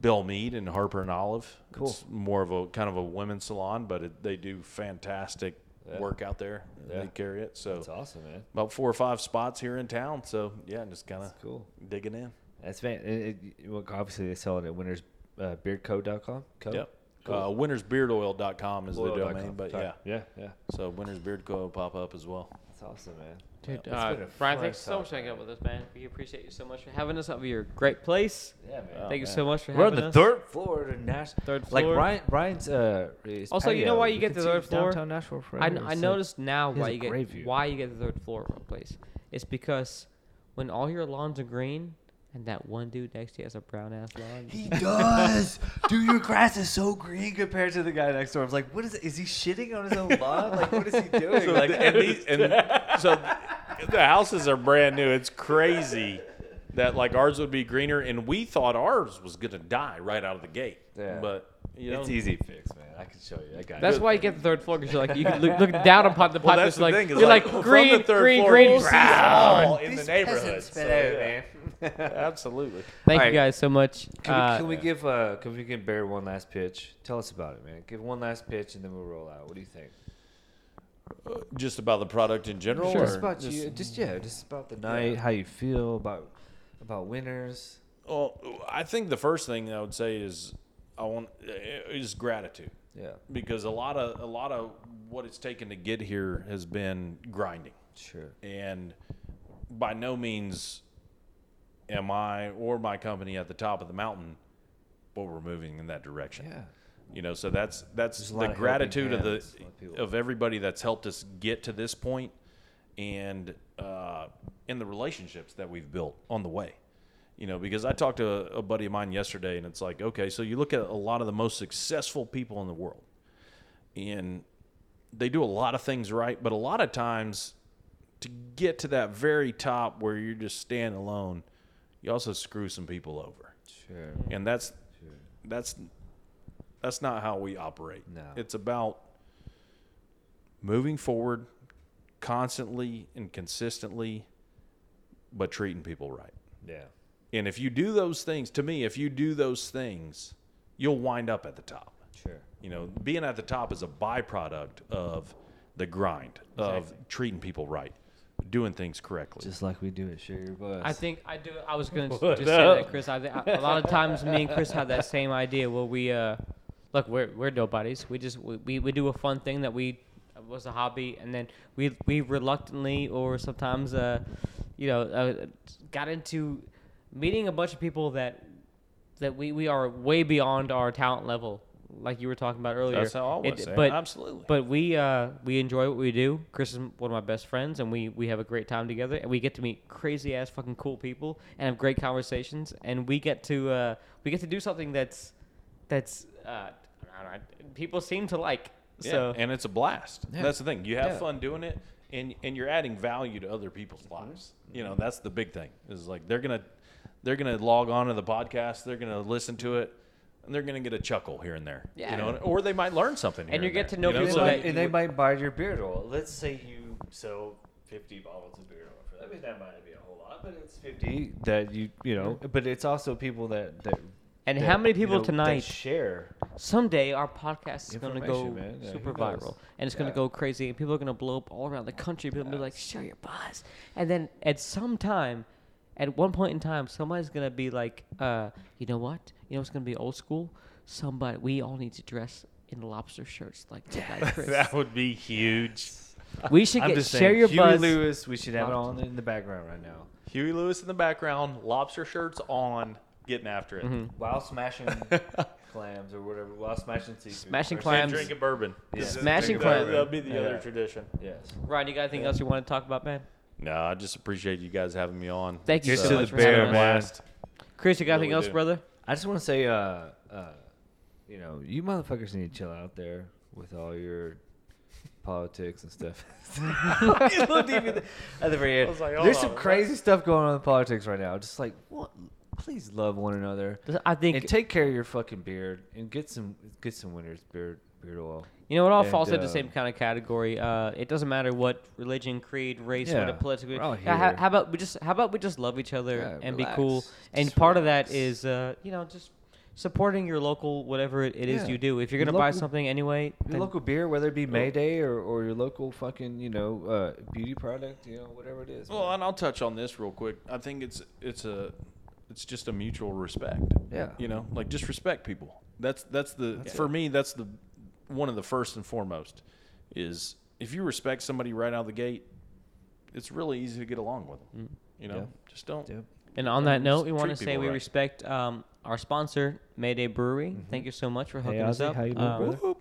Belle Meade and Harper and Olive. Cool. It's more of a kind of a women's salon, but it, they do fantastic Yeah. work out there. Yeah. They carry it. So That's awesome, man. about four or five spots here in town. So yeah, just kind of cool. digging in. That's fan. It, it, well, obviously, they sell it at winners uh, beardco.com. Co? Yep. Cool. Uh, winnersbeardoil.com is the Oil.com. domain, but Sorry. yeah. yeah, yeah. So Winners Beard Co. will pop up as well. That's awesome, man. Dude, It's uh, Brian, thanks so much for talk, hanging out with us, man. We appreciate you so much for having us over your great place. Yeah, man. Oh, Thank you man. so much for having us. We're on the third floor of Nashville. Third floor. Like floor. Brian, Brian's uh. his Also, you know why you get the third floor? Downtown Nashville I, forever. I It's noticed now why you get view. why you get the third floor of a place. It's because when all your lawns are green And that one dude next to you has a brown ass lawn. He does. Dude, your grass is so green compared to the guy next door. I was like, what is it? Is he shitting on his own lawn? Like, what is he doing? So like, the- and, these, and so the houses are brand new. It's crazy that like ours would be greener, and we thought ours was gonna die right out of the gate. Yeah. But you know, it's easy fix, man. I can show you. I got That's it. why you get the third floor because you're like you can look, look down upon the Well, pipe. that's the like thing, is you're like, like, from green, the third green, floor, green, we'll see brown. all in the neighborhood. So, yeah. man. Absolutely. Thank All you guys so much. Can, Uh, we, can we give uh can we give Bear one last pitch? Tell us about it, man. Give one last pitch and then we'll roll out. What do you think? Just about the product in general. Sure. or Just about you. Just yeah, just about the night, how you feel about about winners. Well, I think the first thing I would say is I want is gratitude Yeah, because a lot of a lot of what it's taken to get here has been grinding. sure. and by no means am I or my company at the top of the mountain, but we're moving in that direction. Yeah. You know, so that's that's the of gratitude of lot of the of everybody that's helped us get to this point, and uh, and the relationships that we've built on the way. You know, because I talked to a, a buddy of mine yesterday, and it's like, okay, so you look at a lot of the most successful people in the world, and they do a lot of things right, but a lot of times to get to that very top where you're just standing alone, you also screw some people over, Sure. and that's that's that's not how we operate. No. It's about moving forward constantly and consistently, but treating people right. Yeah. And if you do those things, to me, if you do those things, you'll wind up at the top. Sure. You know, being at the top is a byproduct of the grind of treating people right, doing things correctly. Just like we do at Share Your Buzz. I think I do. I was gonna s- What just say that, Chris. I, thi- a lot of times, me and Chris have that same idea where we, uh, look, we're we're nobodies. We just we, we, we do a fun thing that we uh, was a hobby, and then we we reluctantly or sometimes, uh, you know, uh, got into meeting a bunch of people that that we, we are way beyond our talent level, like you were talking about earlier. That's how I It- would say. But Absolutely. but we uh, we enjoy what we do. Chris is one of my best friends, and we, we have a great time together. And we get to meet crazy ass fucking cool people and have great conversations. And we get to uh, we get to do something that's that's uh, I don't know, people seem to like. Yeah, So and it's a blast. Yeah. That's the thing. You have Yeah. fun doing it, and and you're adding value to other people's lives. You know, that's the big thing. Is like they're gonna they're gonna log on to the podcast, they're gonna listen to it, and they're gonna get a chuckle here and there. Yeah. You know, or they might learn something. And here you get there, to know you and, people so might, and they might buy your beard oil. Let's say you sell 50 bottles of beard oil for that. I mean, that might be a whole lot, but it's 50 that you, you know, but it's also people that, that And that, how many you people know, tonight- share. someday our podcast is going to go Yeah, super viral and it's going Yeah. to go crazy and people are going to blow up all around the country people will be like share your buzz and then at some time at one point in time somebody's going to be like uh, you know what you know what's going to be old school somebody we all need to dress in lobster shirts like the guy Chris. that would be huge. we should get just share saying, your Huey buzz Lewis, we should have it Lobster. on in the background right now. Huey Lewis in the background, lobster shirts on, getting after it. Mm-hmm. While smashing clams or whatever, while smashing seafood. Smashing Or- clams. Drinking bourbon. Yeah. Smashing That- clams. That'd be the Yeah. other tradition. Yes. Ryan you got anything else you want to talk about man No, I just appreciate you guys having me on. Thank you Here's so to much the for having us. man. Blast. Chris you got Really anything else do. brother I just want to say, uh, uh, you know, you motherfuckers need to chill out there with all your politics and stuff. You looked even at the very end. I was like, There's hold some on, crazy stuff going on in politics right now. Just like, what? Please love one another I think and take care of your fucking beard and get some get some winners beard beard oil. You know, it all And, falls into the uh, same kind of category. Uh, it doesn't matter what religion, creed, race, Yeah, what political. we're all Yeah, how, here. how about we just how about we just love each other Yeah, and be cool? And Just part of that is, uh, you know, just supporting your local whatever it, it is Yeah. you do. If you're gonna buy local- something anyway, Your local beer, whether it be Mayday or, or your local fucking you know uh, beauty product, you know whatever it is. Well, man. and I'll touch on this real quick. I think it's it's a it's just a mutual respect. Yeah. You know, like just respect people. That's that's the That's for it. me that's the one of the first and foremost is if you respect somebody right out of the gate, it's really easy to get along with them. You know, Yeah. just don't. Yep. And on that note, we want to say we right. respect um, our sponsor, Mayday Brewery. Thank you so much for hooking us up. Mm-hmm. how you doing, Um, brother?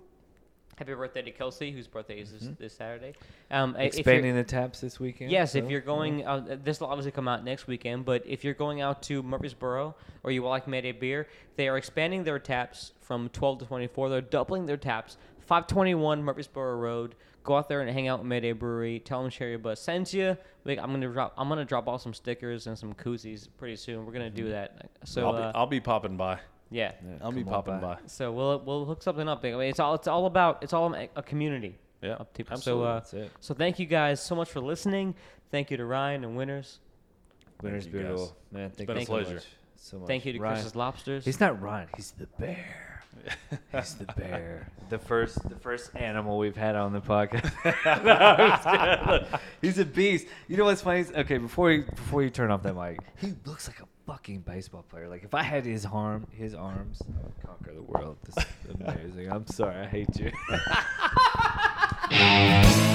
Happy birthday to Kelsey, whose birthday is this, this Saturday. Um, i- if you're- Expanding the taps this weekend. Yes, if you're going, uh, this will obviously come out next weekend. But if you're going out to Murfreesboro or you like Mayday Beer, they are expanding their taps from 12 to 24. They're doubling their taps. 521 Murfreesboro Road. Go out there and hang out with Mayday Brewery. Tell them Share Your Buzz sends you. We- I'm gonna drop. I'm gonna drop off some stickers and some koozies pretty soon. We're gonna do that. So I'll, be, uh, I'll be popping by. Yeah. Yeah, I'll be popping by. So we'll we'll hook something up. I mean, it's all it's all about. It's all a, a community. Yeah, of people. absolutely. So uh, That's it. so thank you guys so much for listening. Thank you to Ryan and Winners. Winter's you, guys. beautiful, man. Thank it's been you a so pleasure. much. So much. Thank you to Ryan. Chris's Lobsters. He's not Ryan. He's the bear. He's the bear. The first, the first animal we've had on the podcast. No, I'm just kidding. Look, he's a beast. You know what's funny? Okay, before you before you turn off that mic, he looks like a fucking baseball player. Like if I had his arm, his arms, I would conquer the world. This is amazing. I'm sorry, I hate you.